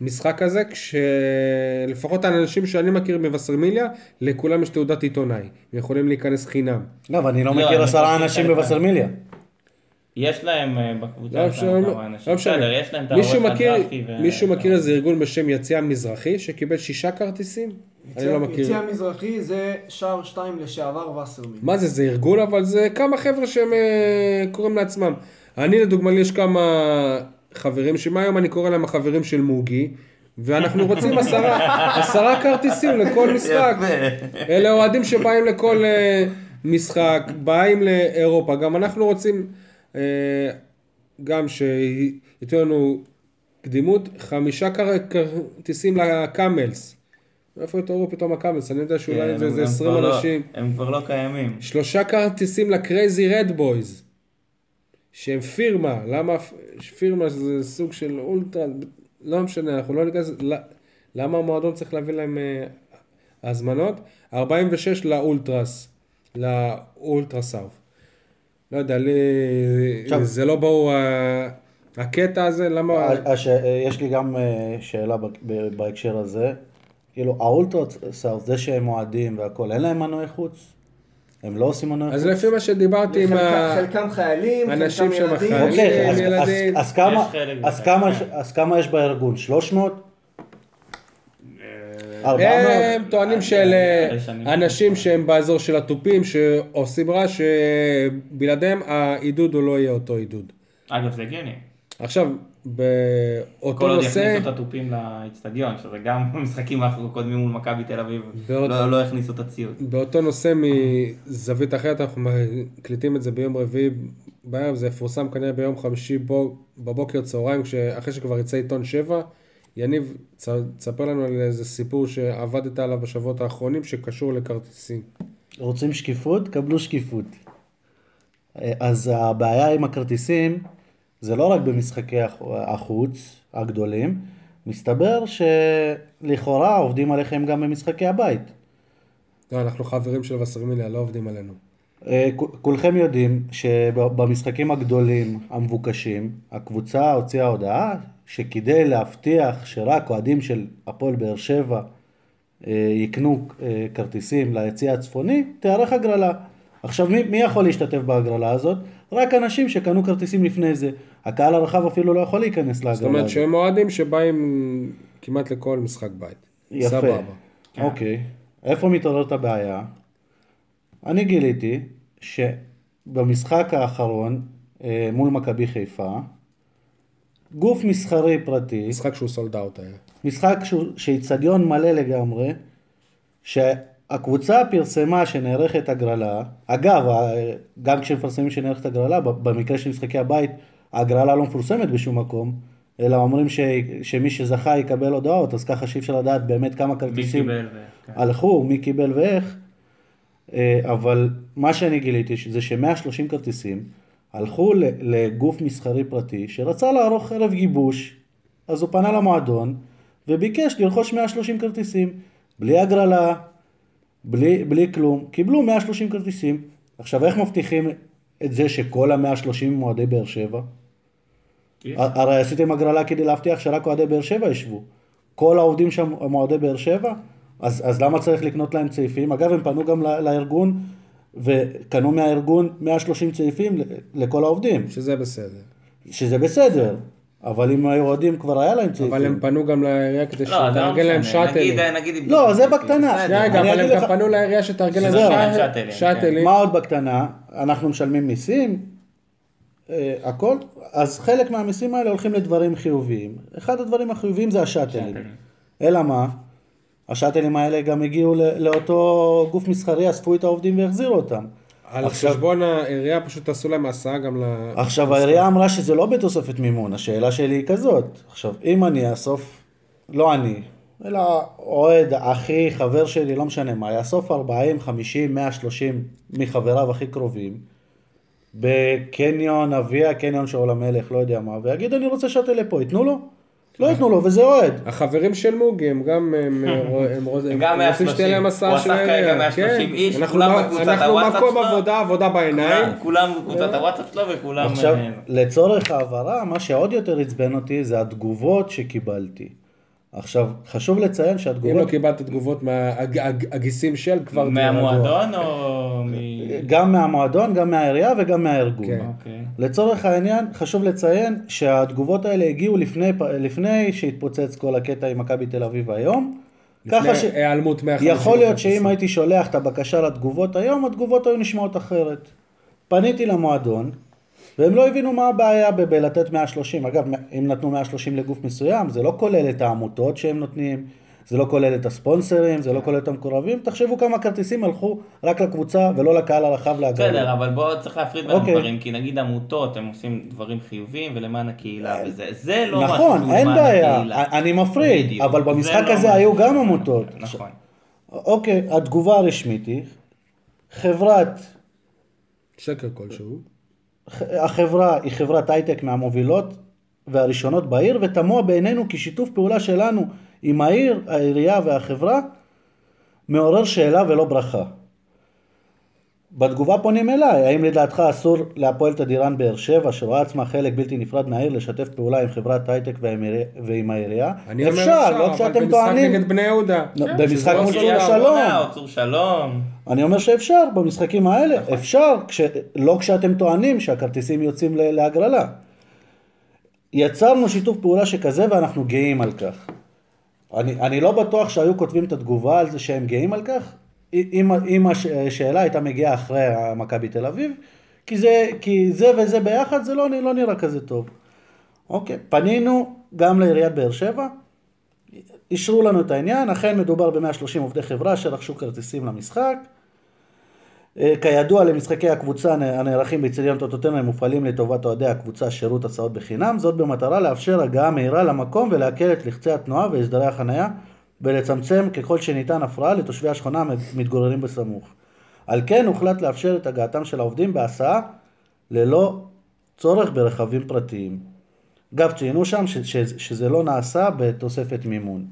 למשחק הזה, כשלפחות האנשים שאני מכיר מווסרמיליה, לכולם יש תעודת עיתונאי. הם יכולים להיכנס חינם. לא, אבל אני לא לא, מכיר עשרה אנשים חלק בווסרמיליה. יש להם אה, בקבוצה לא שם כמה אנשים. לא משנה. בסדר, יש להם את מישהו העורך מכיר, ו- מישהו מכיר איזה ארגון בשם יציע מזרחי, שקיבל שישה כרטיסים? אני לא מכיר. יציע מזרחי זה שער 2 לשעבר וסרמיל. מה זה, זה ארגון, אבל זה כמה חבר'ה שהם אה, קוראים לעצמם. אני לדוגמה, לי יש כמה חברים, שמהיום אני קורא להם החברים של מוגי, ואנחנו רוצים עשרה, עשרה כרטיסים לכל משחק. אלה אוהדים שבאים לכל אה, משחק, באים לאירופה. גם אנחנו רוצים אה, גם שייתנו לנו קדימות, חמישה כר- כרטיסים ל Camels. איפה התעוררו פתאום ה Camels? אני יודע שאולי כן, זה הם- איזה הם 20 כבר לא- אנשים. הם כבר לא קיימים. שלושה כרטיסים ל Crazy Red Boys, שהם פירמה, למה פירמה זה סוג של אולטרה, לא משנה, אנחנו לא ניכנס, למה המועדון צריך להביא להם אה, הזמנות? 46 לאולטרס, לאולטרסאוף. לא יודע, לי, עכשיו- זה לא ברור, הקטע הזה, למה... הש- יש לי גם אה, שאלה בהקשר הזה. כאילו, האולטרה סארט, זה שהם אוהדים והכל, אין להם מנועי חוץ? הם לא עושים מנועי חוץ? אז לפי מה שדיברתי עם ה... חלקם- חלקם חיילים, אנשים חלקם ילדים. אוקיי, אז- ילדים. אז- אז כמה- אז. כמה- אז כמה יש בארגון? 300? 400? הם טוענים של אה, אני- אנשים שהם באזור של התופים, שעושים רעש, שבלעדיהם העידוד הוא לא יהיה אותו עידוד. אגב, זה הגיוני. עכשיו, כל באותו עוד נושא, יכניסו את התופים לאיצטדיון, שזה גם במשחקים הקודמים מול מכבי תל אביב, בעוד- לא לא הכניסו את הציוד. באותו נושא מזווית אחרת, אנחנו מקליטים את זה ביום רביעי בערב, זה יפורסם כנראה ביום חמישי בו, בבוקר צהריים, אחרי שכבר יצא עיתון שבע. יניב, צ- תספר לנו על איזה סיפור שעבדת עליו בשבועות האחרונים, שקשור לכרטיסים. רוצים שקיפות? קבלו שקיפות. אה, אז הבעיה עם הכרטיסים זה לא רק במשחקי הח- החוץ הגדולים, מסתבר שלכאורה עובדים עליכם גם במשחקי הבית. לא, אנחנו חברים של וסרמיליה, לא עובדים עלינו. אה, כולכם יודעים שבמשחקים הגדולים המבוקשים, הקבוצה הוציאה הודעה שכדי להבטיח שרק אוהדים של הפועל באר שבע אה, יקנו אה, כרטיסים ליציע הצפוני, תיערך הגרלה. עכשיו, מי, מי יכול להשתתף בהגרלה הזאת? רק אנשים שקנו כרטיסים לפני זה. הקהל הרחב אפילו לא יכול להיכנס להגרלה זאת אומרת. שהם אוהדים שבאים כמעט לכל משחק בית. יפה. סבבה. אוקיי. איפה מתעוררת הבעיה? אני גיליתי שבמשחק האחרון אה, מול מכבי חיפה, גוף מסחרי פרטי, משחק שהוא סולד אאוט היה. משחק שאיצטדיון מלא לגמרי, הקבוצה פרסמה שנערכת הגרלה, אגב, גם כשמפרסמים שנערכת הגרלה, במקרה של משחקי הבית, ההגרלה לא מפורסמת בשום מקום, אלא אומרים ש, שמי שזכה יקבל הודעות, אז ככה שאי אפשר לדעת באמת כמה מי כרטיסים ו... כן. הלכו, מי קיבל ואיך, אה, אבל מה שאני גיליתי זה ש-130 כרטיסים הלכו לגוף מסחרי פרטי שרצה לערוך ערב גיבוש, אז הוא פנה למועדון וביקש לרכוש 130 כרטיסים, בלי הגרלה, בלי, בלי כלום, קיבלו 130 כרטיסים. עכשיו איך מבטיחים את זה שכל ה-130 הם אוהדי באר שבע? הרי עשיתם הגרלה כדי להבטיח שרק אוהדי באר שבע ישבו. כל העובדים שם הם אוהדי באר שבע? אז, אז למה צריך לקנות להם צעיפים? אגב, הם פנו גם לארגון וקנו מהארגון 130 צעיפים ל- לכל העובדים, שזה בסדר. שזה בסדר. אבל אם היו אוהדים כבר היה להם צעיפים. אבל הם פנו גם לעירייה כדי לא, זה לא שתארגן להם. שאטלים. נגיד, נגיד... אם- לא, זה בקטנה. רגע, אבל הם גם פנו לעירייה שתארגן להם. שאט- שאטלים, שאטלים. מה עוד בקטנה? אנחנו משלמים מיסים, אה, הכל, אז חלק מהמיסים האלה הולכים לדברים חיוביים. אחד הדברים החיוביים זה השאטלים. אלא מה? השאטלים האלה גם הגיעו לאותו גוף מסחרי, אספו את העובדים והחזירו אותם. על עכשיו- חשבון העירייה פשוט עשו להם הסעה גם ל... עכשיו העירייה אמרה שזה לא בתוספת מימון, השאלה שלי היא כזאת. עכשיו, אם אני אאסוף, לא אני, אלא אוהד, אחי, חבר שלי, לא משנה מה, יאסוף 40, 50, 130 מחבריו הכי קרובים, בקניון אביה, קניון שאול המלך, לא יודע מה, ויגיד אני רוצה שאטל לפה, ייתנו לו? לא ייתנו לו, וזה אוהד. החברים של מוגי הם גם הם, הם, רוצים שתהיה להם 130. הסעה הוא של אסף כרגע העירייה. 130 כן. איש, אנחנו כולם מה- בקבוצת אנחנו הוואטסאפ מקום שלו. עבודה, עבודה בעיניים. כולם- בקבוצת הוואטסאפ שלו וכולם... עכשיו, אה, לצורך ההעברה, מה שעוד יותר עצבן אותי זה התגובות שקיבלתי. עכשיו, חשוב לציין אם לא שהתגובות, קיבלת תגובות מהגיסים של כבר... מהמועדון או מ... גם מהמועדון, גם מהעירייה וגם מהארגון. כן. אוקיי. לצורך העניין, חשוב לציין שהתגובות האלה הגיעו לפני, לפני שהתפוצץ כל הקטע עם מכבי תל אביב היום. ככה לפני ש... היעלמות 150 יכול להיות. שאם הייתי שולח את הבקשה לתגובות היום, התגובות היו נשמעות אחרת. פניתי למועדון, והם לא הבינו מה הבעיה בלתת 130. אגב, אם נתנו 130 לגוף מסוים, זה לא כולל את העמותות שהם נותנים, זה לא כולל את הספונסרים, זה לא כולל את המקורבים. תחשבו כמה כרטיסים הלכו רק לקבוצה ולא לקהל הרחב להגרלה. בסדר, אבל בוא צריך להפריד בין אוקיי. הדברים, כי נגיד עמותות, הם עושים דברים חיוביים ולמען הקהילה, וזה זה לא משהו נכון, שהוא אין למען בעיה, הקהילה. אני מפריד, בדיוק. אבל במשחק לא הזה משהו היו גם עמותות. נכון. אוקיי, התגובה הרשמית היא, חברת, שקר כלשהו. החברה היא חברת הייטק מהמובילות והראשונות בעיר, ותמוה בעינינו כי שיתוף פעולה שלנו עם העיר, העירייה והחברה מעורר שאלה ולא ברכה. בתגובה פונים אליי, האם לדעתך אסור להפועל תדירן באר שבע, שרואה עצמה חלק בלתי נפרד מהעיר, לשתף פעולה עם חברת הייטק ועם העירייה? אני אומר אפשר, לא אבל כשאתם במשחק טוענים... נגד בני יהודה. לא, במשחק שזה מול לא צור או צור שלום. אני אומר שאפשר במשחקים האלה, אפשר, כש... לא כשאתם טוענים שהכרטיסים יוצאים ל- להגרלה. יצרנו שיתוף פעולה שכזה ואנחנו גאים על כך. אני, אני לא בטוח שהיו כותבים את התגובה על זה שהם גאים על כך, אם, אם השאלה הייתה מגיעה אחרי מכבי תל אביב, כי זה, כי זה וזה ביחד זה לא, לא נראה כזה טוב. אוקיי, פנינו גם לעיריית באר שבע, אישרו לנו את העניין, אכן מדובר ב-130 עובדי חברה שרכשו כרטיסים למשחק. אה, כידוע למשחקי הקבוצה הנערכים באצטדיון טוטוטנו הם מופעלים לטובת אוהדי הקבוצה שירות הסעות בחינם, זאת במטרה לאפשר הגעה מהירה למקום ולהקל את לחצי התנועה והסדרי החנייה ולצמצם ככל שניתן הפרעה לתושבי השכונה המתגוררים בסמוך. על כן הוחלט לאפשר את הגעתם של העובדים בהסעה ללא צורך ברכבים פרטיים. אגב, ציינו שם ש- ש- שזה לא נעשה בתוספת מימון.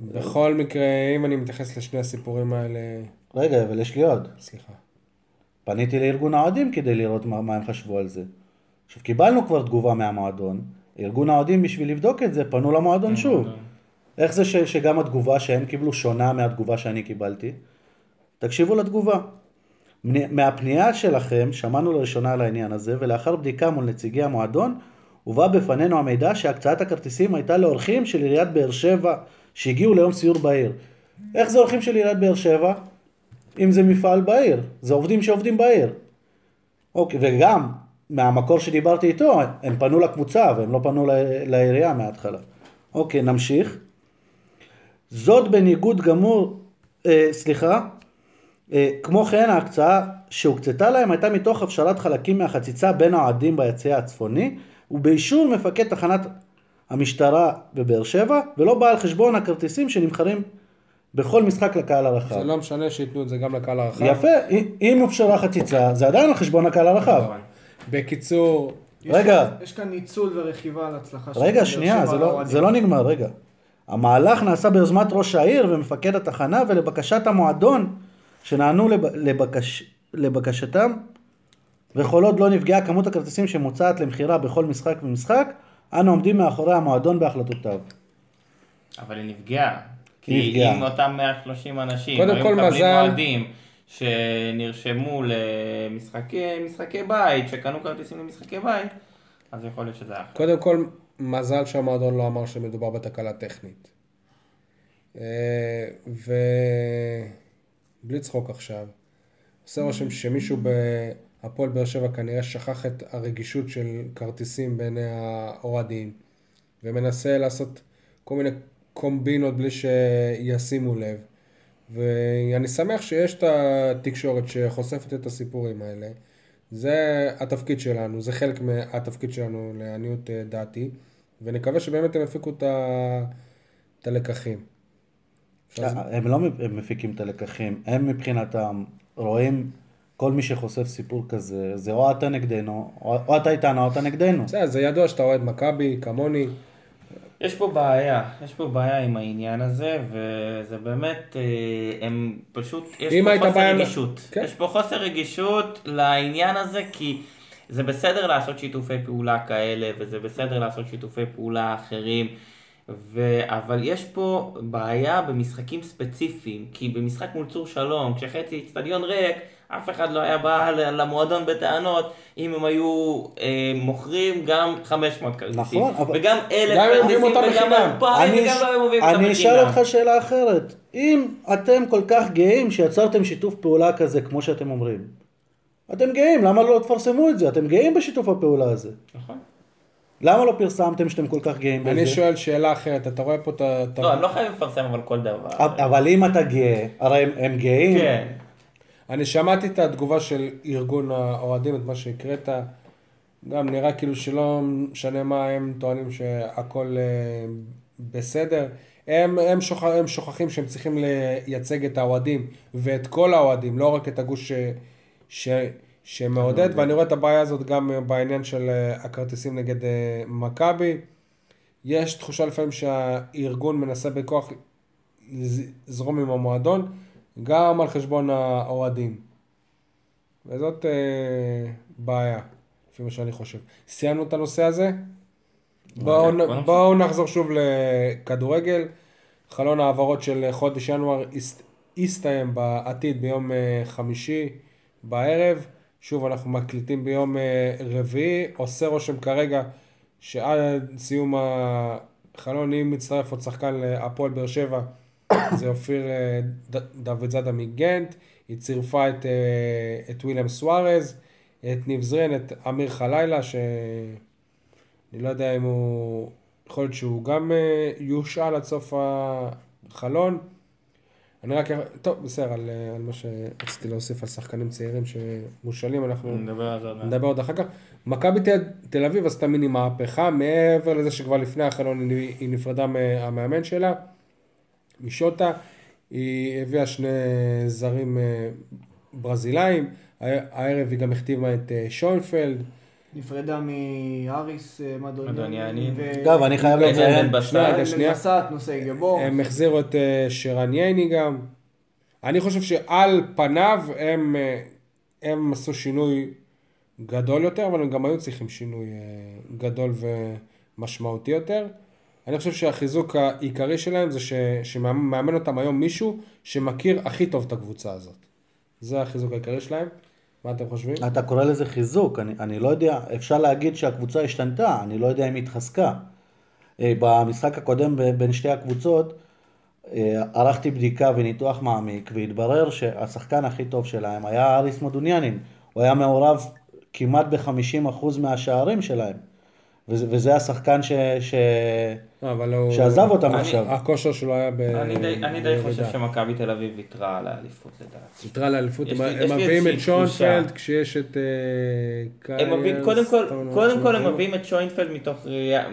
בכל מקרה, אם אני מתייחס לשני הסיפורים האלה, רגע, אבל יש לי עוד. סליחה. פניתי לארגון האוהדים כדי לראות מה, מה הם חשבו על זה. עכשיו, קיבלנו כבר תגובה מהמועדון, ארגון האוהדים בשביל לבדוק את זה, פנו למועדון שוב. איך זה ש, שגם התגובה שהם קיבלו שונה מהתגובה שאני קיבלתי? תקשיבו לתגובה. מהפנייה שלכם שמענו לראשונה על העניין הזה, ולאחר בדיקה מול נציגי המועדון, הובא בפנינו המידע שהקצאת הכרטיסים הייתה לאורחים של עיריית באר שבע שהגיעו ליום סיור בעיר. איך זה אורחים של עיריית באר שבע? אם זה מפעל בעיר, זה עובדים שעובדים בעיר. אוקיי, וגם מהמקור שדיברתי איתו, הם פנו לקבוצה והם לא פנו לעירייה מההתחלה. אוקיי, נמשיך. זאת בניגוד גמור אה, סליחה. אה, כמו כן ההקצאה שהוקצתה להם הייתה מתוך הפשרת חלקים מהחציצה בין האוהדים ביציע הצפוני ובאישור מפקד תחנת המשטרה בבאר שבע ולא בא על חשבון הכרטיסים שנמכרים בכל משחק לקהל הרחב. זה לא משנה שייתנו את זה גם לקהל הרחב. יפה, אם הופשרה חציצה זה עדיין על חשבון הקהל הרחב. נכון. בקיצור, יש רגע. כאן- יש כאן ניצול ורכיבה על הצלחה של רגע, שנייה, זה לא. זה לא נגמר, רגע. המהלך נעשה ביוזמת ראש העיר ומפקד התחנה ולבקשת המועדון שנענו לב, לבקש, לבקשתם וכל עוד לא נפגעה כמות הכרטיסים שמוצעת למכירה בכל משחק ומשחק, אנו עומדים מאחורי המועדון בהחלטותיו. אבל היא נפגעה. היא כי נפגעה. אם אותם 130 אנשים קודם כל, מקבלים מזל- אוהדים שנרשמו למשחקי משחקי בית, שקנו כרטיסים למשחקי בית, אז יכול להיות שזה היה אחרת. קודם כל, מזל שהמועדון לא אמר שמדובר בתקלה טכנית. אה, ובלי צחוק עכשיו, עושה רושם שמישהו בהפועל באר שבע כנראה שכח את הרגישות של כרטיסים בעיני האוהדים, ומנסה לעשות כל מיני קומבינות בלי שישימו לב. ואני שמח שיש את התקשורת שחושפת את הסיפורים האלה. זה התפקיד שלנו, זה חלק מהתפקיד שלנו לעניות אה, דעתי, ונקווה שבאמת הם יפיקו את הלקחים. אפשר- הם לא מפיקים את הלקחים, הם מבחינתם רואים כל מי שחושף סיפור כזה, זה או אתה נגדנו, או, אתה איתנו או אתה נגדנו. בסדר, זה ידוע שאתה אוהד מכבי, כמוני, יש פה בעיה, יש פה בעיה עם העניין הזה, וזה באמת, אה, הם פשוט, יש פה חוסר רגישות. כן. יש פה חוסר רגישות לעניין הזה, כי זה בסדר לעשות שיתופי פעולה כאלה, וזה בסדר לעשות שיתופי פעולה אחרים, ו... אבל יש פה בעיה במשחקים ספציפיים, כי במשחק מול צור שלום, כשחצי אצטדיון ריק, אף אחד לא היה בא למועדון בטענות אם הם היו אה, מוכרים גם 500 כרטיסים. נכון, אבל- וגם אלף גם אם כרטיסים מביאים אותם וגם בחינם. אלפיים אני, וגם לא היו מביאים אותם אני אשאל בחינם. אותך שאלה אחרת. אם אתם כל כך גאים שיצרתם שיתוף פעולה כזה, כמו שאתם אומרים, אתם גאים, למה לא תפרסמו את זה? אתם גאים בשיתוף הפעולה הזה. נכון. למה לא פרסמתם שאתם כל כך גאים בזה? אני שואל שאלה אחרת, אתה רואה פה את ה... לא, הם לא חייבים לפרסם אבל כל דבר. אבל אם אתה גאה, הרי הם, גאים. כן. אני שמעתי את התגובה של ארגון האוהדים, את מה שהקראת. גם נראה כאילו שלא משנה מה הם טוענים שהכל אה, בסדר. הם, הם, שוכח, הם שוכחים שהם צריכים לייצג את האוהדים ואת כל האוהדים, לא רק את הגוש ש, שמעודד, ואני רואה את הבעיה הזאת גם בעניין של אה, הכרטיסים נגד אה, מכבי. יש תחושה לפעמים שהארגון מנסה בכוח לזרום עם המועדון, גם על חשבון האוהדים. וזאת אה, בעיה, לפי מה שאני חושב. סיימנו את הנושא הזה? בואו בוא. בואו נחזור שוב לכדורגל. חלון העברות של חודש ינואר הסת- הסתיים בעתיד ביום אה, חמישי בערב. שוב, אנחנו מקליטים ביום אה, רביעי. עושה רושם כרגע שעד סיום החלון, אם מצטרף עוד שחקן להפועל באר שבע, זה אופיר אה, דוד זאדה מגנט. היא צירפה את, אה, את וויליאם סוארז, את ניב זרין, את אמיר חלילה, שאני לא יודע אם הוא... יכול להיות שהוא גם יושאל עד סוף החלון. אני רק... טוב, בסדר, על, אה, על מה שרציתי להוסיף על שחקנים צעירים שמושאלים, אנחנו נדבר. נדבר עוד אחר כך. מכבי תל, תל אביב עשתה מיני מהפכה, מעבר לזה שכבר לפני החלון היא, היא נפרדה מהמאמן שלה, משוטה. היא הביאה שני זרים אה, ברזילאים, הערב היא גם החתימה את אה, שוינפלד. נפרדה מאריס אה, מדוניאני. אגב, אני חייב לציין. שנייה, רגע, שנייה. נושאי גבור. הם החזירו את אה, שרן ייני גם. אני חושב שעל פניו הם, אה, הם עשו שינוי גדול יותר, אבל הם גם היו צריכים שינוי אה, גדול ומשמעותי יותר. אני חושב שהחיזוק העיקרי שלהם זה ש, שמאמן אותם היום מישהו שמכיר הכי טוב את הקבוצה הזאת. זה החיזוק העיקרי שלהם. מה אתם חושבים? אתה קורא לזה חיזוק, אני, אני לא יודע, אפשר להגיד שהקבוצה השתנתה, אני לא יודע אם היא התחזקה. אה, במשחק הקודם בין שתי הקבוצות, אה, ערכתי בדיקה וניתוח מעמיק, והתברר שהשחקן הכי טוב שלהם היה אריס מודוניאנין. הוא היה מעורב כמעט ב-50% מהשערים שלהם. וזה, וזה השחקן ש, ש, אבל הוא... שעזב אותם אני- עכשיו. הכושר שלו היה ב... אני די- אני די חושב. שמכבי תל אביב ויתרה על האליפות לדעתי. יתרה לאליפות, יש הם מביאים את תחושה. כשיש את אה, קיירס. הם מביאים, קודם כל, סתם, קודם כל הם מביאים את שוינפלד מתוך ראייה,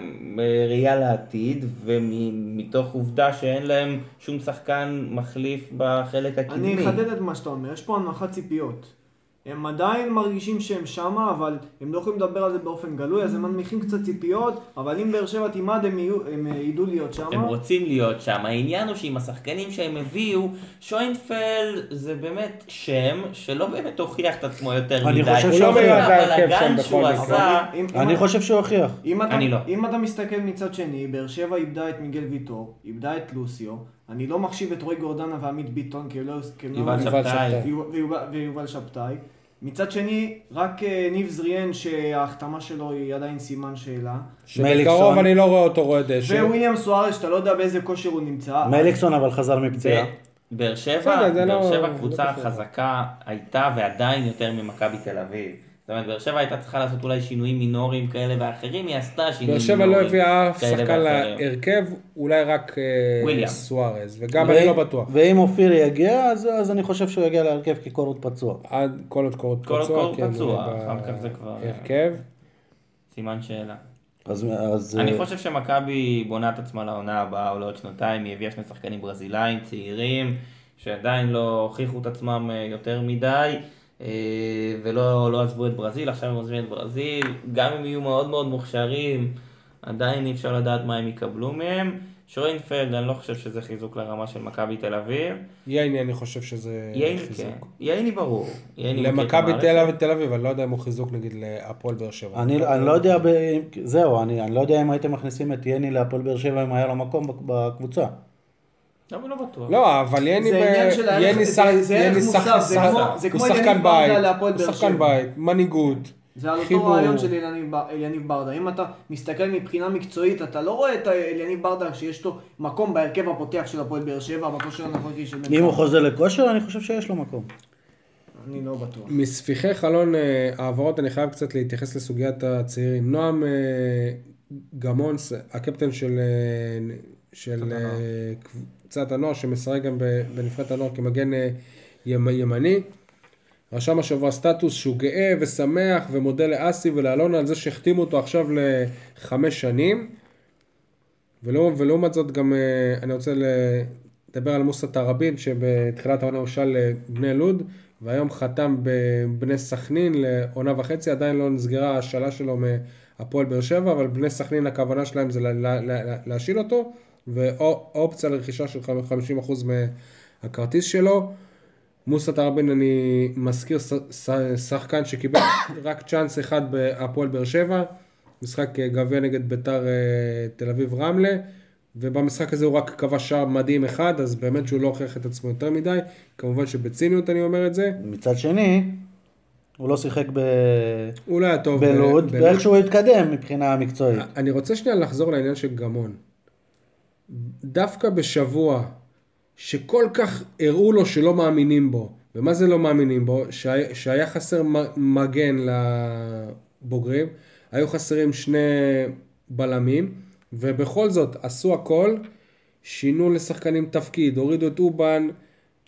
ראייה לעתיד, ומתוך עובדה שאין להם שום שחקן מחליף בחלק הקדמי. אני אחדד את מה שאתה אומר, יש פה הנמכת ציפיות. הם עדיין מרגישים שהם שמה, אבל הם לא יכולים לדבר על זה באופן גלוי, אז הם מנמיכים קצת ציפיות, אבל אם באר שבע תימד הם, יהיו, הם ידעו להיות שמה. הם רוצים להיות שם, העניין הוא שעם השחקנים שהם הביאו, שוינפלד זה באמת שם שלא באמת הוכיח את עצמו יותר אני מדי. חושב שהוא לא מיועד להרכב הבלאגן שם שהוא. עשה, אם- אם- אני חושב שהוא הוכיח. אם אתה, אני לא. אם אתה מסתכל מצד שני, באר שבע איבדה את מיגל ויטור, איבדה את לוסיו, אני לא מחשיב את רועי גורדנה ועמית ביטון, כי הם לא... יובל שבתאי. ויובל שבתאי. מצד שני, רק אה, ניב זריאן שההחתמה שלו היא עדיין סימן שאלה. שבקרוב. אני לא רואה אותו רואה דשא. וויליאם סוארס, שאתה לא יודע באיזה כושר הוא נמצא. מליקסון אבל חזר מפציעה. באר שבע, באר לא- שבע קבוצה לא קשור. חזקה הייתה ועדיין יותר ממכבי תל אביב. זאת אומרת, באר שבע הייתה צריכה לעשות אולי שינויים מינוריים כאלה ואחרים, היא עשתה שינויים באר שבע מינוריים. לא הביאה אף כאלה שחקן ואחרים. להרכב, אולי רק אה, וויליאם. סוארז, וגם אני לא בטוח. ואם אופיר יגיע, אז, אז אני חושב שהוא יגיע להרכב כקורות פצוע. עד כל עוד קורות כל עוד פצוע, כן, פצוע, הוא אחר כך זה כבר- בהרכב. סימן שאלה. אז, אז אני אה, חושב שמכבי בונה את עצמה לעונה הבאה או לעוד שנתיים, היא הביאה שני שחקנים ברזילאים צעירים, שעדיין לא הוכיחו את עצמם אה, יותר מדי, אה, ולא לא עזבו את ברזיל, עכשיו הם עוזבים את ברזיל, גם אם יהיו מאוד מאוד מוכשרים, עדיין אי אפשר לדעת מה הם יקבלו מהם. שוינפלד, אני לא חושב שזה חיזוק לרמה של מכבי תל אביב. ייני אני חושב שזה ייני, חיזוק. כן. ייני ברור. ייני למכבי. תל אביב תל אביב, אני לא יודע אם הוא חיזוק נגיד להפועל באר שבע. אני, אני לא יודע, ב, זהו, אני, אני לא יודע אם הייתם מכניסים את יני להפועל באר שבע אם היה לו מקום בק- בקבוצה. אבל לא בטוח. לא, אבל הוא כמו שחקן בית, הוא שחקן. בית, מנהיגות, זה על אותו. רעיון של אליניב בר- אליניב ברדה. אם אתה מסתכל מבחינה מקצועית, אתה לא רואה את אליניב ברדה שיש לו מקום בהרכב הפותח של הפועל באר שבע, בכושר הנוכחי של בן אם הוא. חוזר לכושר, אני חושב שיש לו מקום. אני לא בטוח. מספיחי חלון אה, העברות, אני חייב קצת להתייחס לסוגיית הצעירים. נועם אה, גמון, ס- הקפטן של, אה, של אה, קבוצת הנוער, שמשחק גם בנבחרת הנוער כמגן אה, ימ- ימני, רשם השבוע סטטוס שהוא גאה ושמח ומודה לאסי ולאלונה על זה שהחתימו אותו עכשיו לחמש שנים. ולא, ולעומת זאת גם אה, אני רוצה לדבר על מוסא תראבין שבתחילת העונה הושל לבני לוד והיום חתם בבני סכנין לעונה וחצי, עדיין לא נסגרה ההשאלה שלו מהפועל באר שבע, אבל בני סכנין הכוונה שלהם זה לה- לה- לה- להשאיל אותו ואופציה לרכישה של 50% מהכרטיס שלו. מוסא תראבין אני מזכיר שחקן שקיבל רק צ'אנס אחד בהפועל באר שבע, משחק אה, גביע נגד ביתר אה, תל אביב רמלה, ובמשחק הזה הוא רק כבש שער מדהים אחד, אז באמת שהוא לא הוכיח את עצמו יותר מדי, כמובן שבציניות אני אומר את זה, מצד שני, הוא לא שיחק ב... הוא לא היה טוב. בלוד, ב- ואיכשהו התקדם מבחינה מקצועית. אני רוצה שנייה לחזור לעניין של גמון. דווקא בשבוע שכל כך הראו לו שלא מאמינים בו, ומה זה לא מאמינים בו? שהיה, שהיה חסר מגן לבוגרים, היו חסרים שני בלמים, ובכל זאת עשו הכל, שינו לשחקנים תפקיד, הורידו את אובן.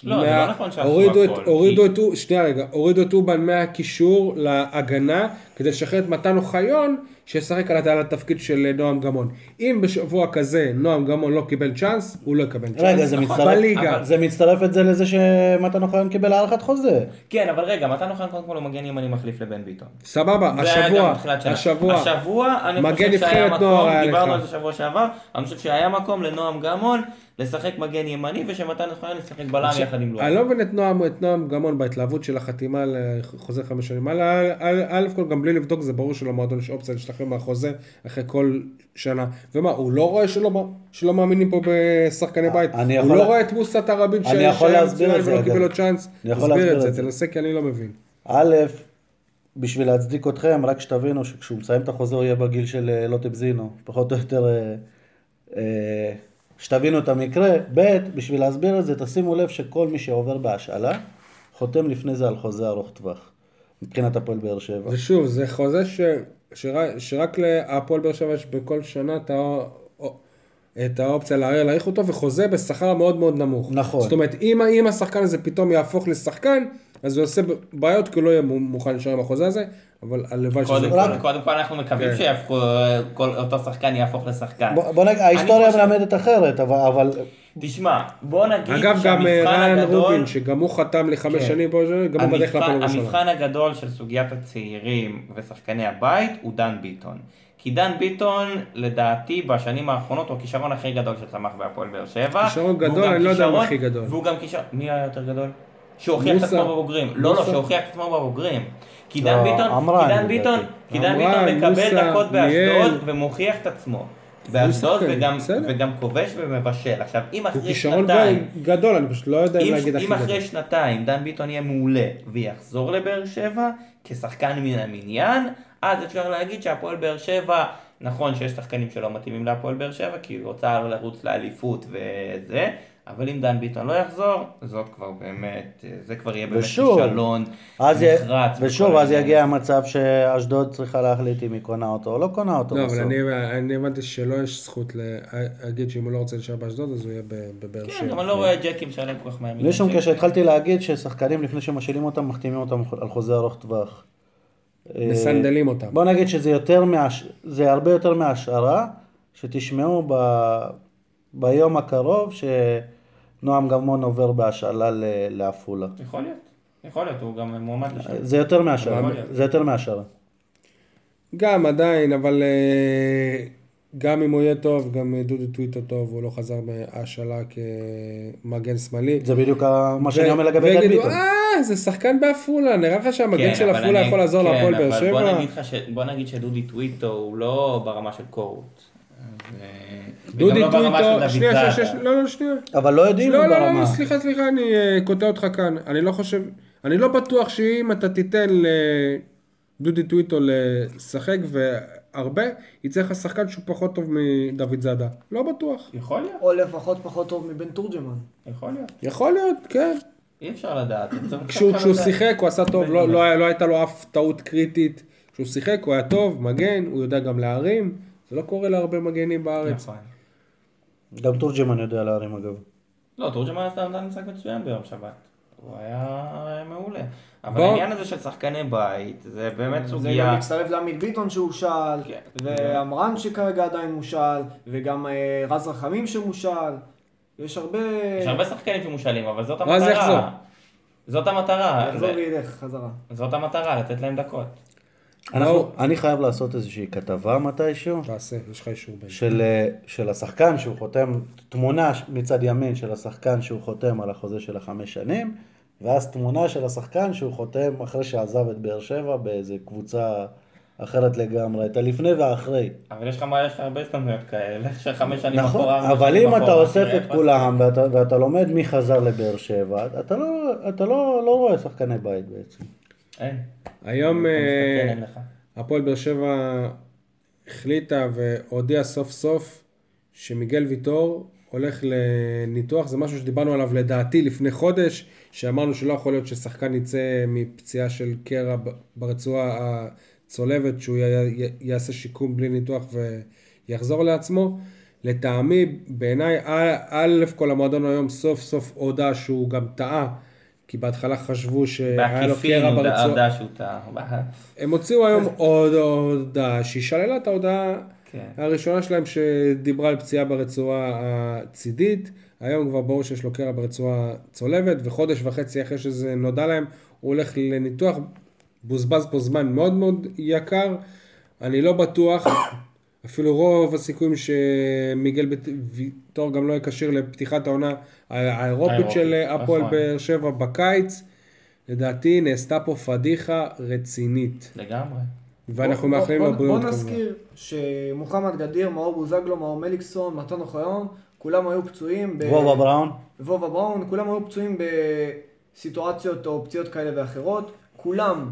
לא, זה לא נכון שעשו הורידו הכל, את, הורידו כי- את, שנייה רגע, הורידו את אובן מהקישור להגנה, כדי לשחרר את מתן אוחיון, שישחק על, על התפקיד של נועם גמון. אם בשבוע כזה נועם גמון לא קיבל צ'אנס, הוא לא יקבל צ'אנס. רגע, זה מצטרף, בליגה. אבל- זה מצטרף את זה לזה שמתן אוחיון קיבל הארכת חוזה. כן, אבל רגע, מתן אוחיון קודם כל הוא מגן ימני מחליף לבן ביטון. סבבה, השבוע. השבוע, השבוע, אני חושב שהיה מקום, דיברנו. על זה שבוע שעבר, אני חושב שהיה מקום לנועם גמון לשחק מגן ימני, ושמתן אוחיון ישחק בלם יחד עם אני לואי. לא מבין את נועם, את נועם גמון בהתלהבות של החתימה לחוזה חמש שנים. א', כל גם בלי לבדוק זה ברור שלמועדון יש אופציה להשתחרר מהחוזה אחרי כל שנה. ומה, הוא לא רואה שלא, שלא מאמינים פה בשחקני בית? אני הוא יכול לא רואה את מוסא תראבין אני יכול שהיה להסביר מצוין את זה, ולא. קיבל לו צ'אנס? אני יכול תסביר להסביר את זה. תנסה כי אני לא מבין. א', בשביל להצדיק אתכם, רק שתבינו שכשהוא מסיים את החוזה הוא יהיה בגיל של אה, לוטה בזינו, פחות או יותר, אה, אה, שתבינו את המקרה. ב', בשביל להסביר את זה, תשימו לב שכל מי שעובר בהשאלה, חותם לפני זה על חוזה ארוך טווח. מבחינת הפועל באר שבע. ושוב, זה חוזה ש, שרק, שרק להפועל באר שבע יש בכל שנה את, ה, את האופציה לערער להאריך אותו, וחוזה בשכר מאוד מאוד נמוך. נכון. זאת אומרת, אם, אם השחקן הזה פתאום יהפוך לשחקן, אז הוא עושה בעיות, כי הוא לא יהיה מוכן להישאר עם החוזה הזה, אבל הלוואי שזה... קודם כל, קודם כל אנחנו מקווים כן. שיהפכו, כל אותו שחקן יהפוך לשחקן. בוא בוא נגיד, ההיסטוריה חושב- מלמדת אחרת, אבל- תשמע, בוא נגיד אגב, גם אה, ריין הגדול... רובין, שגם הוא חתם לחמש כן. שנים פה, גם הוא בדרך כלל לירושלים. המבחן הגדול של סוגיית הצעירים ושחקני הבית הוא דן ביטון. כי דן ביטון, לדעתי, בשנים האחרונות הוא הכישרון הכי גדול שצמח בהפועל באר שבע. כישרון גדול, אני לא יודע מה הכי גדול. והוא גם כישרון... מי היה יותר גדול? שהוכיח את. עצמו בבוגרים. לא, לא. שהוכיח את עצמו בבוגרים. כי לא, דן ביטון, כי דן. ביטון, כי דן ביטון מקבל דקות. באשדוד ומוכיח את עצמו. באשדוד וגם. וגם כובש ומבשל. עכשיו, אם הוא אחרי כישרון שנתיים... גדול, אני פשוט לא יודע אם אם, להגיד הכי אם גדול. אחרי שנתיים דן ביטון יהיה מעולה ויחזור לבאר שבע כשחקן מן המניין, אז אפשר להגיד שהפועל באר שבע, נכון שיש שחקנים שלא מתאימים להפועל באר שבע כי היא רוצה לרוץ לאליפות וזה, אבל אם דן ביטון לא יחזור, זאת כבר באמת, זה כבר יהיה באמת ושוב, כישלון נחרץ. ושוב, אז. יגיע המצב שאשדוד צריכה להחליט אם היא קונה אותו או לא קונה אותו לא, בסוף. אבל אני, אני הבנתי שלא יש זכות להגיד שאם הוא לא רוצה להישאר באשדוד, אז הוא יהיה ב- בבאר כן, שבע. גם אני לא רואה ג'קים שלם כל כך מהר. בלי שום קשר. התחלתי להגיד ששחקנים לפני שמשאילים אותם, מחתימים אותם על חוזה ארוך טווח. אה, מסנדלים אותם. בוא נגיד שזה יותר מהש... זה הרבה יותר מהשערה, שתשמעו ב... ביום הקרוב שנועם גמון עובר בהשאלה ל... לעפולה. יכול להיות, יכול להיות, הוא גם מועמד לשם. זה יותר להיות. זה יותר מהשערה. גם עדיין, אבל אה, גם אם הוא יהיה טוב, גם דודו טוויטו טוב, הוא לא חזר מההשאלה כמגן שמאלי. זה בדיוק מה שאני אומר לגבי דן ויגידו, ביטון. אה, זה שחקן בעפולה, נראה לך שהמגן כן, של עפולה אני- יכול לעזור כן, להפועל באר שבע? בוא נגיד שדודי טוויטו הוא לא ברמה של קורות. דודי לא טוויטו, דוד שנייה, שנייה. שנייה, לא, לא, שנייה. אבל לא יודעים לא, לא, לא, ברמה. לא, סליחה, סליחה, אני אה, קוטע אותך כאן. אני לא חושב, אני לא בטוח שאם אתה תיתן לדודי טוויטו לשחק והרבה, יצא לך שחקן שהוא פחות טוב מדוד זאדה. לא בטוח. יכול להיות, או לפחות פחות טוב מבן תורג'מן. יכול להיות. יכול להיות, כן. אי אפשר לדעת. כשהוא, קצת כשהוא לדעת. שיחק הוא עשה טוב. לא, לא, לא הייתה לו אף טעות קריטית. כשהוא שיחק הוא היה טוב, מגן, הוא יודע גם להרים. זה לא קורה להרבה מגנים בארץ. נכון. גם תורג'מן יודע להרים אגב. לא, תורג'מן עשה משחק מצוין ביום שבת. הוא היה מעולה. אבל בוא- העניין הזה של שחקני בית, זה באמת זה סוגיה... גם מצטרף לעמית ביטון שהוא שאל, כן. ועמרן שכרגע עדיין מושל, וגם אה, רז רחמים שמושל. יש הרבה... יש הרבה שחקנים שמושאלים, אבל זאת רז המטרה. יחזור. זאת המטרה. יחזור זה- וילך חזרה. זאת המטרה, לתת להם דקות. אנחנו, אני חייב לעשות איזושהי כתבה מתישהו, תעשה, יש לך אישור בין. של, אה, של השחקן שהוא חותם, תמונה מצד ימין של השחקן שהוא חותם על החוזה של החמש שנים, ואז תמונה של השחקן שהוא חותם אחרי שעזב את באר שבע באיזה קבוצה אחרת לגמרי, את הלפני והאחרי. אבל יש לך מה, יש לך הרבה הזדמנויות כאלה, שחמש שנים נכון, אחורה. ארבע אבל אם אתה אוסף את כולם ואתה, ואתה לומד מי חזר לבאר שבע, אתה לא, אתה לא, לא רואה שחקני בית בעצם. אין. היום אה. הפועל באר שבע החליטה והודיעה סוף סוף שמיגל ויטור הולך לניתוח, זה משהו שדיברנו עליו לדעתי לפני חודש, שאמרנו שלא יכול להיות ששחקן יצא מפציעה של קרע ברצועה הצולבת, שהוא י- יעשה שיקום בלי ניתוח ויחזור לעצמו. לטעמי, בעיניי, א', כל המועדון היום סוף סוף הודה שהוא גם טעה, כי בהתחלה חשבו שהיה לו בעקיפין קרע ברצועה. הודה שהוא טעה. הם הוציאו היום עוד הודעה שהיא שללה את ההודעה כן. הראשונה שלהם שדיברה על פציעה ברצועה הצידית. היום כבר ברור שיש לו קרע ברצועה צולבת, וחודש וחצי אחרי שזה נודע להם, הוא הולך לניתוח. בוזבז פה זמן מאוד מאוד יקר. אני לא בטוח, אפילו רוב הסיכויים שמיגל ויטור גם לא יהיה כשיר לפתיחת העונה האירופית של הפועל נכון. באר שבע בקיץ. לדעתי נעשתה פה פדיחה רצינית, לגמרי. ואנחנו בוא- מאחלים בוא- לו בריאות בוא כמובן. נזכיר שמוחמד גדיר, מאור בוזגלו, מאור מליקסון, מתן אוחיון, כולם היו פצועים. ב- וובה בראון, וובה בראון, כולם היו פצועים בסיטואציות או פציעות כאלה ואחרות. כולם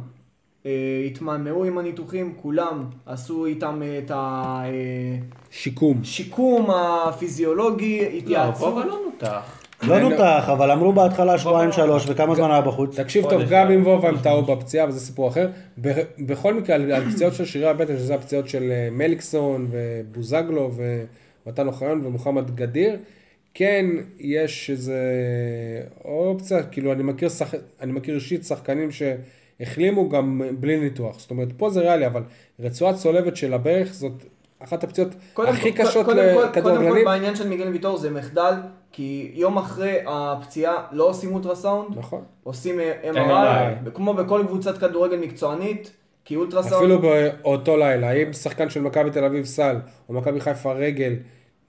התמהמהו עם הניתוחים, כולם עשו איתם אה, את שיקום. השיקום הפיזיולוגי, לא, התייעצות. וובה לא נותח. לא נותח, אבל אמרו בהתחלה שבועיים שלוש, וכמה זמן היה בחוץ? תקשיב טוב, גם. אם וובה הם טעו בפציעה, אבל זה סיפור אחר. ב- בכל מקרה, על על פציעות של שרירי הבטן, שזה הפציעות של אה, מליקסון ובוזגלו ומתן אוחיון ומוחמד גדיר, כן יש איזה אופציה, כאילו אני מכיר, אישית שחקנים שהחלימו גם בלי ניתוח. זאת אומרת, פה זה ריאלי, אבל רצועה צולבת של הברך זאת אחת הפציעות הכי כל- קשות קודם כל- קודם כל לכדורגלנים. בעניין של מיגל ויטור זה מחדל, כי יום אחרי הפציעה לא עושים אולטרסאונד, נכון. עושים MRI. MRI, כמו בכל קבוצת כדורגל מקצוענית, כי אולטרסאונד... אפילו באותו לילה, אם שחקן של מכבי תל אביב סל, או מכבי חיפה רגל,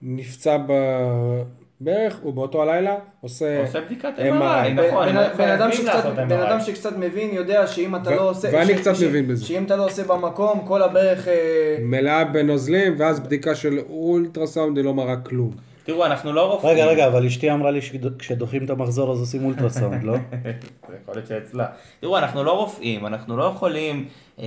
נפצע בברך, הוא באותו הלילה עושה... עושה בדיקת MRI. נכון, בן- אדם שקצת- מבין יודע שאם אתה לא עושה... ואני קצת מבין בזה. שאם אתה לא עושה במקום, כל הברך... אה, מלאה בנוזלים, ואז בדיקה של אולטרסאונד היא לא מראה כלום. תראו, אנחנו לא רופאים. רגע, רגע, אבל אשתי אמרה לי שכשדוחים את המחזור אז עושים אולטרסאונד, לא? זה יכול להיות שאצלה. תראו, אנחנו לא רופאים, אנחנו לא יכולים אה,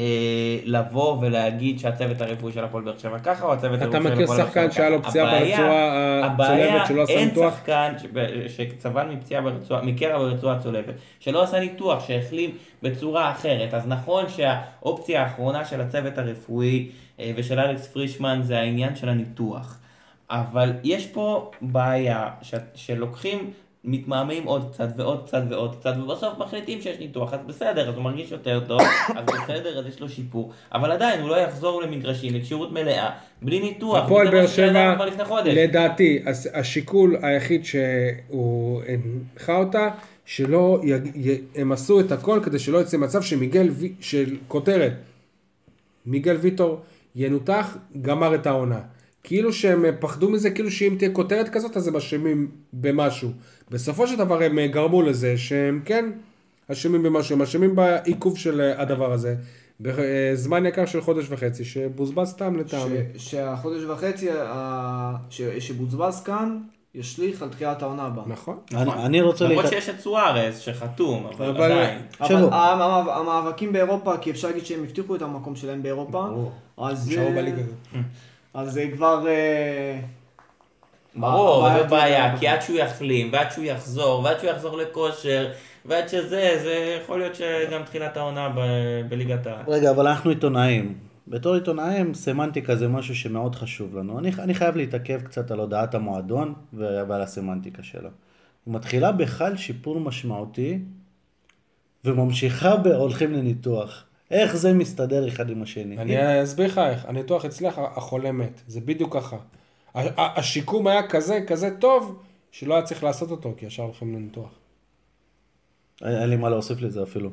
לבוא ולהגיד שהצוות הרפואי של הפועל באר שבע ככה, או הצוות הרפואי של אתה הפועל מכיר באר שחקן שבע שהיה לו ככה. פציעה הבעיה- ברצועה הצולבת שלא עשה הבעיה, ניתוח? אין שחקן שסבל מפציעה ברצועה, מקרע ברצועה הצולבת, שלא עשה ניתוח, שהחלים בצורה אחרת. אז נכון שהאופציה האחרונה של הצוות הרפואי אה, ושל אלכס פרישמן זה העניין של הניתוח. אבל יש פה בעיה ש... שלוקחים, מתמהמהים עוד קצת ועוד קצת ועוד קצת, ובסוף מחליטים שיש ניתוח, אז בסדר, אז הוא מרגיש יותר טוב, אז בסדר, אז יש לו שיפור, אבל עדיין הוא לא יחזור למגרשים, לכשירות מלאה, בלי ניתוח. הפועל באר שבע. לדעתי, השיקול היחיד שהוא הנחה אותה, שלא, יג- י- הם עשו את הכל כדי שלא יצא מצב שמיגל, וי- של כותרת, מיגל ויטור ינותח, גמר את העונה. כאילו שהם פחדו מזה, כאילו שאם תהיה כותרת כזאת, אז הם אשמים במשהו. בסופו של דבר הם גרמו לזה שהם כן אשמים במשהו, הם אשמים בעיכוב של אה, הדבר הזה. בזמן יקר של חודש וחצי, שבוזבז סתם לטעמי. שהחודש וחצי ה- ש- שבוזבז כאן, ישליך על תחילת העונה הבאה. נכון. אני- אני רוצה למרות להת... שיש את סוארז שחתום, אבל אבל- עדיין. אבל שבו. המאבקים באירופה, כי אפשר להגיד שהם הבטיחו את המקום שלהם באירופה, אז נשארו אה, בליגה הזאת. אז זה כבר... אה, ברור, זו בעיה. כי עד שהוא יחלים, ועד שהוא יחזור, ועד שהוא יחזור לכושר, ועד שזה, זה יכול להיות שגם תחילת העונה בליגת העל. רגע, אבל אנחנו עיתונאים. בתור עיתונאים, סמנטיקה זה משהו שמאוד חשוב לנו. אני, אני חייב להתעכב קצת על הודעת המועדון ועל הסמנטיקה שלו. היא מתחילה בחל שיפור משמעותי, וממשיכה בהולכים לניתוח. איך זה מסתדר אחד עם השני? אני אסביר לך איך, הניתוח אצלך, החולה מת, זה בדיוק ככה. השיקום היה כזה, כזה טוב, שלא היה צריך לעשות אותו, כי ישר הולכים לניתוח. אין אין לי מה להוסיף לזה אפילו.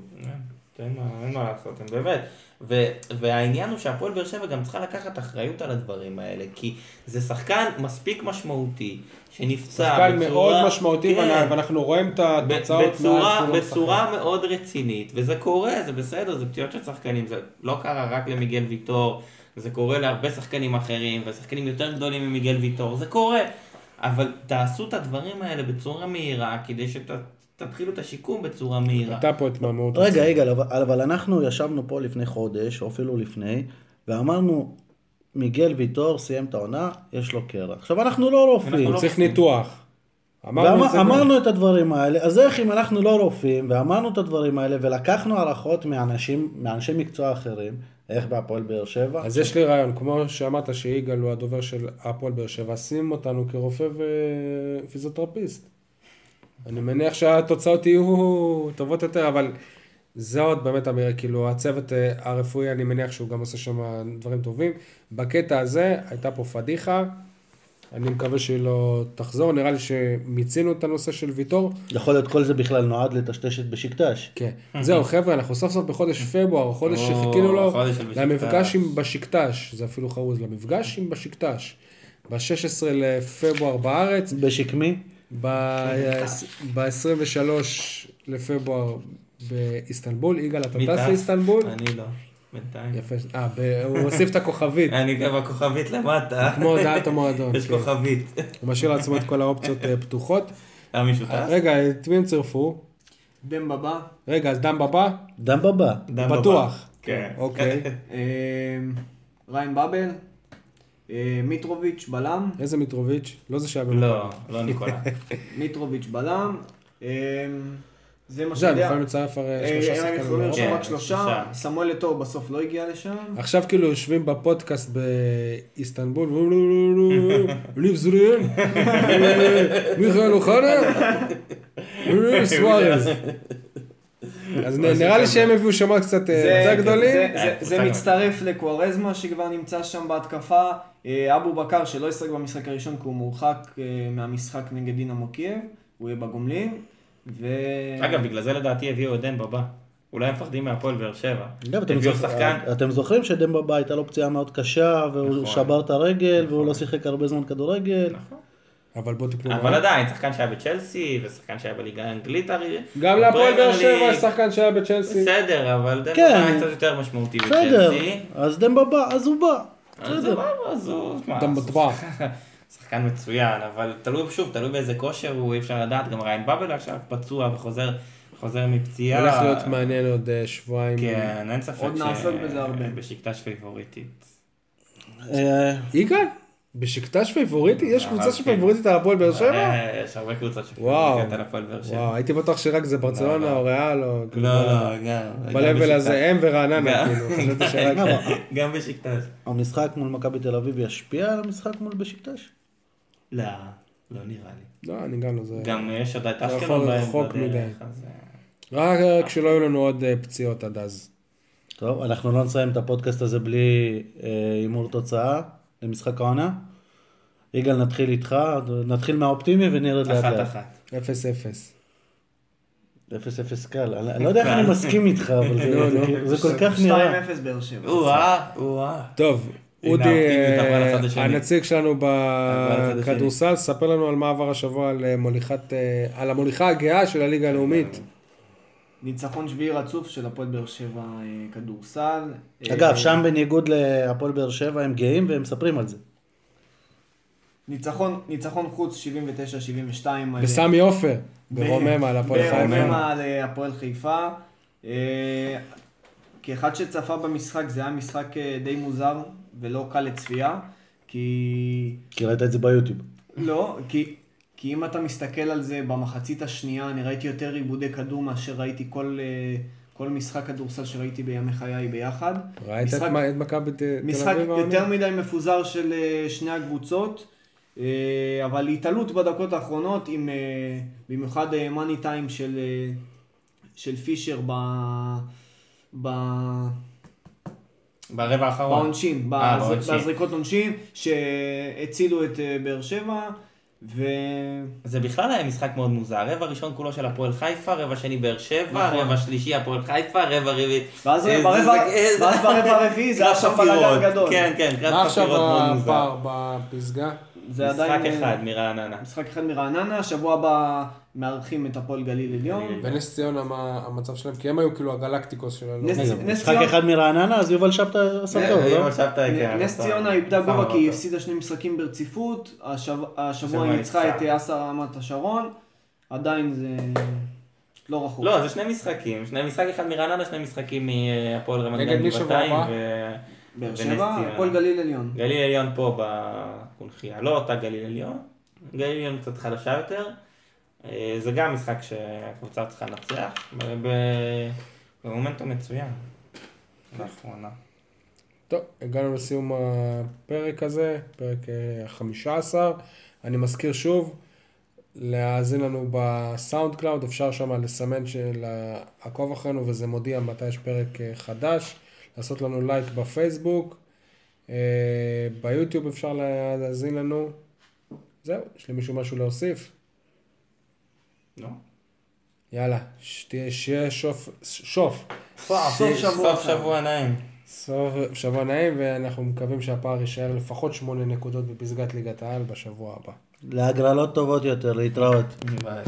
אין מה- אין מה לעשות, אין באמת. ו- והעניין הוא שהפועל באר שבע גם צריכה לקחת אחריות על הדברים האלה, כי זה שחקן מספיק משמעותי, שנפצע שחקן בצורה... מאוד משמעותי, כן. ואנחנו רואים את התוצאות בצורה, לא בצורה מאוד רצינית, וזה קורה, זה בסדר, זה פציעות של שחקנים, זה לא קרה רק למיגל ויטור, זה קורה להרבה שחקנים אחרים, ושחקנים יותר גדולים ממיגל ויטור, זה קורה, אבל תעשו את הדברים האלה בצורה מהירה, כדי שתתחילו את השיקום בצורה מהירה. הייתה פה התמהמהות. רגע, רגע, אבל, אבל אנחנו ישבנו פה לפני חודש, או אפילו לפני, ואמרנו, מיגל ויטור סיים את העונה, יש לו קרע. עכשיו, אנחנו לא רופאים. אנחנו הוא לא צריך ניתוח. אמרנו את זה. ואמרנו את הדברים האלה, אז איך אם אנחנו לא רופאים, ואמרנו את הדברים האלה, ולקחנו הערכות מאנשים, מאנשי מקצוע אחרים, איך בהפועל באר שבע, אז יש לי רעיון, כמו שאמרת שיגאל הוא הדובר של הפועל באר שבע, שים אותנו כרופא ופיזיותרפיסט. אני מניח שהתוצאות יהיו טובות יותר, אבל זה עוד באמת אמירה, כאילו הצוות אה, הרפואי, אני מניח שהוא גם עושה שם דברים טובים. בקטע הזה הייתה פה פדיחה, אני מקווה שהיא לא תחזור, נראה לי שמיצינו את הנושא של ויטור. יכול להיות כל זה בכלל נועד לטשטש את בשקטש. כן. זהו, חבר'ה, אנחנו סוף סוף בחודש פברואר, חודש שחיכינו לו. למפגש עם בשקטש, זה אפילו חרוז, למפגש עם בשקטש. ב-16 לפברואר בארץ, בשקמי? ב-23 לפברואר באיסטנבול, יגאל, אתה טס? לאיסטנבול? אני לא, בינתיים. יפה, אה, הוא הוסיף את הכוכבית, אני גם בכוכבית למטה. כמו הודעת המועדון. יש כן. כוכבית. הוא משאיר לעצמו את כל האופציות אה, פתוחות. היה מישהו טס? רגע, את מי הם צירפו? דם בבא. רגע, אז דם בבא? דם בבא. בטוח. כן. אוקיי. אה, ריין באבל. אה, מיטרוביץ' בלם, איזה מיטרוביץ'? לא זה שהיה במכבי. לא, לא ניקולה. מיטרוביץ' בלם. אה, זה מה זה, שאני הם יודע. יכולים לצרף הרי אה, שלושה הם שחקנים. יכולים לא? לרשום רק שלושה. סמואל אתו בסוף לא הגיע לשם. עכשיו כאילו יושבים בפודקאסט באיסטנבול, ניב זריאן, מיכאל אוחנה, סוארז. אז נ- נראה לי שהם הביאו שמות קצת אה, יותר גדולים. זה- אה, מצטרף לקוארזמה שכבר נמצא שם בהתקפה. אה, אבו בקר שלא ישחק במשחק הראשון כי הוא מורחק אה, מהמשחק נגד דינמו קייב, הוא יהיה בגומלין. ו... אגב, בגלל זה לדעתי הביאו את דמבה בא. אולי הם מפחדים מהפועל באר שבע. אתם הביאו זוכ- שחקן. אתם זוכרים שדמבה בא הייתה לו פציעה מאוד קשה, והוא נכון. שבר את הרגל, והוא לא שיחק הרבה זמן כדורגל. נכון. אבל בוא תקנו. אבל עדיין, שחקן שהיה בצ'לסי, ושחקן שהיה בליגה האנגלית הרי... גם להפועל באר שבע. יש שחקן שהיה בצ'לסי. בסדר, אבל דן כן. היה קצת יותר משמעותי בסדר, בצ'לסי. אז דמבבה, אז הוא בא. הוא... שמע, גם בטבח. שחקן- מצוין, אבל תלוי, שוב, תלוי באיזה כושר הוא, אי אפשר לדעת, גם ריין באבל עכשיו פצוע וחוזר חוזר מפציעה. הולך להיות מעניין עוד אה, שבועיים. כן, אין ספק עוד נעסוק בזה הרבה. בשקטש פייבוריטית. אה, יגאל? בשקטש פייבוריטי? יש קבוצה אבל שפייבוריטית על הפועל באר שבע? יש הרבה קבוצות וואו. שפייבוריטיות על הפועל באר שבע. וואו, הייתי בטוח שרק זה ברצלונה לא. או ריאל או... כאילו, לא, לא, גם. גם הזה, הם ורעננה, גם- כאילו? גם בשקטש. המשחק מול מכבי תל אביב ישפיע על המשחק מול בשקטש? לא, לא נראה לי. לא, אני גם לא זה. גם יש עוד את אשקלון רחוק מדי. אה, רק אה, כשלא יהיו לנו עוד אה, פציעות עד אז. טוב, אנחנו לא נסיים את הפודקאסט הזה בלי הימור תוצאה למשחק העונה. יגאל, נתחיל איתך, נתחיל מהאופטימי ונרד לאט אחת לאט. אחת. אפס אפס. 0-0 קל, אני לא יודע איך אני מסכים איתך, אבל זה- לא, לא. כל כך נראה. 2-0 באר שבע. או-אה, או-אה. טוב, אודי, אה. הנציג שלנו. בכדורסל, ספר לנו על מה עבר השבוע על אה, אה, על המוליכה הגאה של הליגה הלאומית. ניצחון שביעי רצוף של הפועל באר שבע אה, כדורסל. אגב, אה, שם בניגוד להפועל באר שבע הם גאים והם מספרים על זה. ניצחון, ניצחון חוץ 79-72. על- בסמי עופר, ברוממה על הפועל חיפה. ברוממה על אה, הפועל חיפה. כאחד שצפה במשחק, זה היה משחק די מוזר ולא קל לצפייה, כי... כי ראית את זה ביוטיוב. לא, כי, כי אם אתה מסתכל על זה במחצית השנייה, אני ראיתי יותר עיבודי כדור מאשר ראיתי כל, אה, כל משחק כדורסל שראיתי בימי חיי ביחד. ראית את משחק- את מכבי תל משחק אביב? יותר העונה? מדי מפוזר של אה, שני הקבוצות, אה, אבל התעלות בדקות האחרונות, עם, במיוחד מאני טיים של, של פישר ב... ב... ברבע האחרון. בעונשין, בז- בעונשין. בזריקות עונשין, שהצילו את באר שבע, ו... זה בכלל היה משחק מאוד מוזר, רבע ראשון כולו של הפועל חיפה, רבע שני באר שבע, נכון. רבע שלישי הפועל חיפה, רבע רביעי. ואז איזה- ברבע- הרביעי זה היה שם בלאגן. גדול. כן, כן, מה קרב עכשיו חפירות מאוד מוזר. הפער בפסגה? זה משחק עדיין... אה, אחד מרעננה. משחק אחד מרענננה, שבוע הבא מארחים את הפועל גליל עליון. ונס ציונה, מה המצב שלהם? כי הם היו כאילו הגלקטיקוס שלנו. נס- רגע, נס משחק ציונה- אחד מרעננה, אז יובל שבתא עשה טוב, לא? אבל שבתאי, כן, נס ציונה איבדה גובה כי היא. הפסידה שני משחקים ברציפות, השב- השבוע היא ניצחה. את אה, אסא רמת השרון, עדיין זה לא רחוק. לא, זה שני משחקים, שני משחק אחד מרעננה, שני משחקים מהפועל רמת גן גבעתיים. באר שבע. הפועל גליל עליון. גליל עליון פה בקונחייה, לא אותה גליל עליון, גליל עליון קצת חלשה יותר. אה, זה גם משחק שהקבוצה צריכה לנצח, במומנטום מצוין. לאחרונה. טוב, הגענו לסיום הפרק הזה, פרק החמישה עשר. אני מזכיר שוב, להאזין לנו בסאונד קלאוד, אפשר שם לסמן של לעקוב אחרינו וזה מודיע מתי יש פרק אה, חדש, לעשות לנו לייק בפייסבוק, אה, ביוטיוב אפשר להאזין לנו. זהו, יש למישהו משהו להוסיף? לא? יאללה, שתהיה, שיהיה שוף, שוף, סוף שבוע. סוף שבוע נעים. סוף שבוע נעים, ואנחנו מקווים שהפער יישאר לפחות שמונה נקודות בפסגת ליגת העל בשבוע הבא. להגרלות טובות יותר, להתראות. ביי.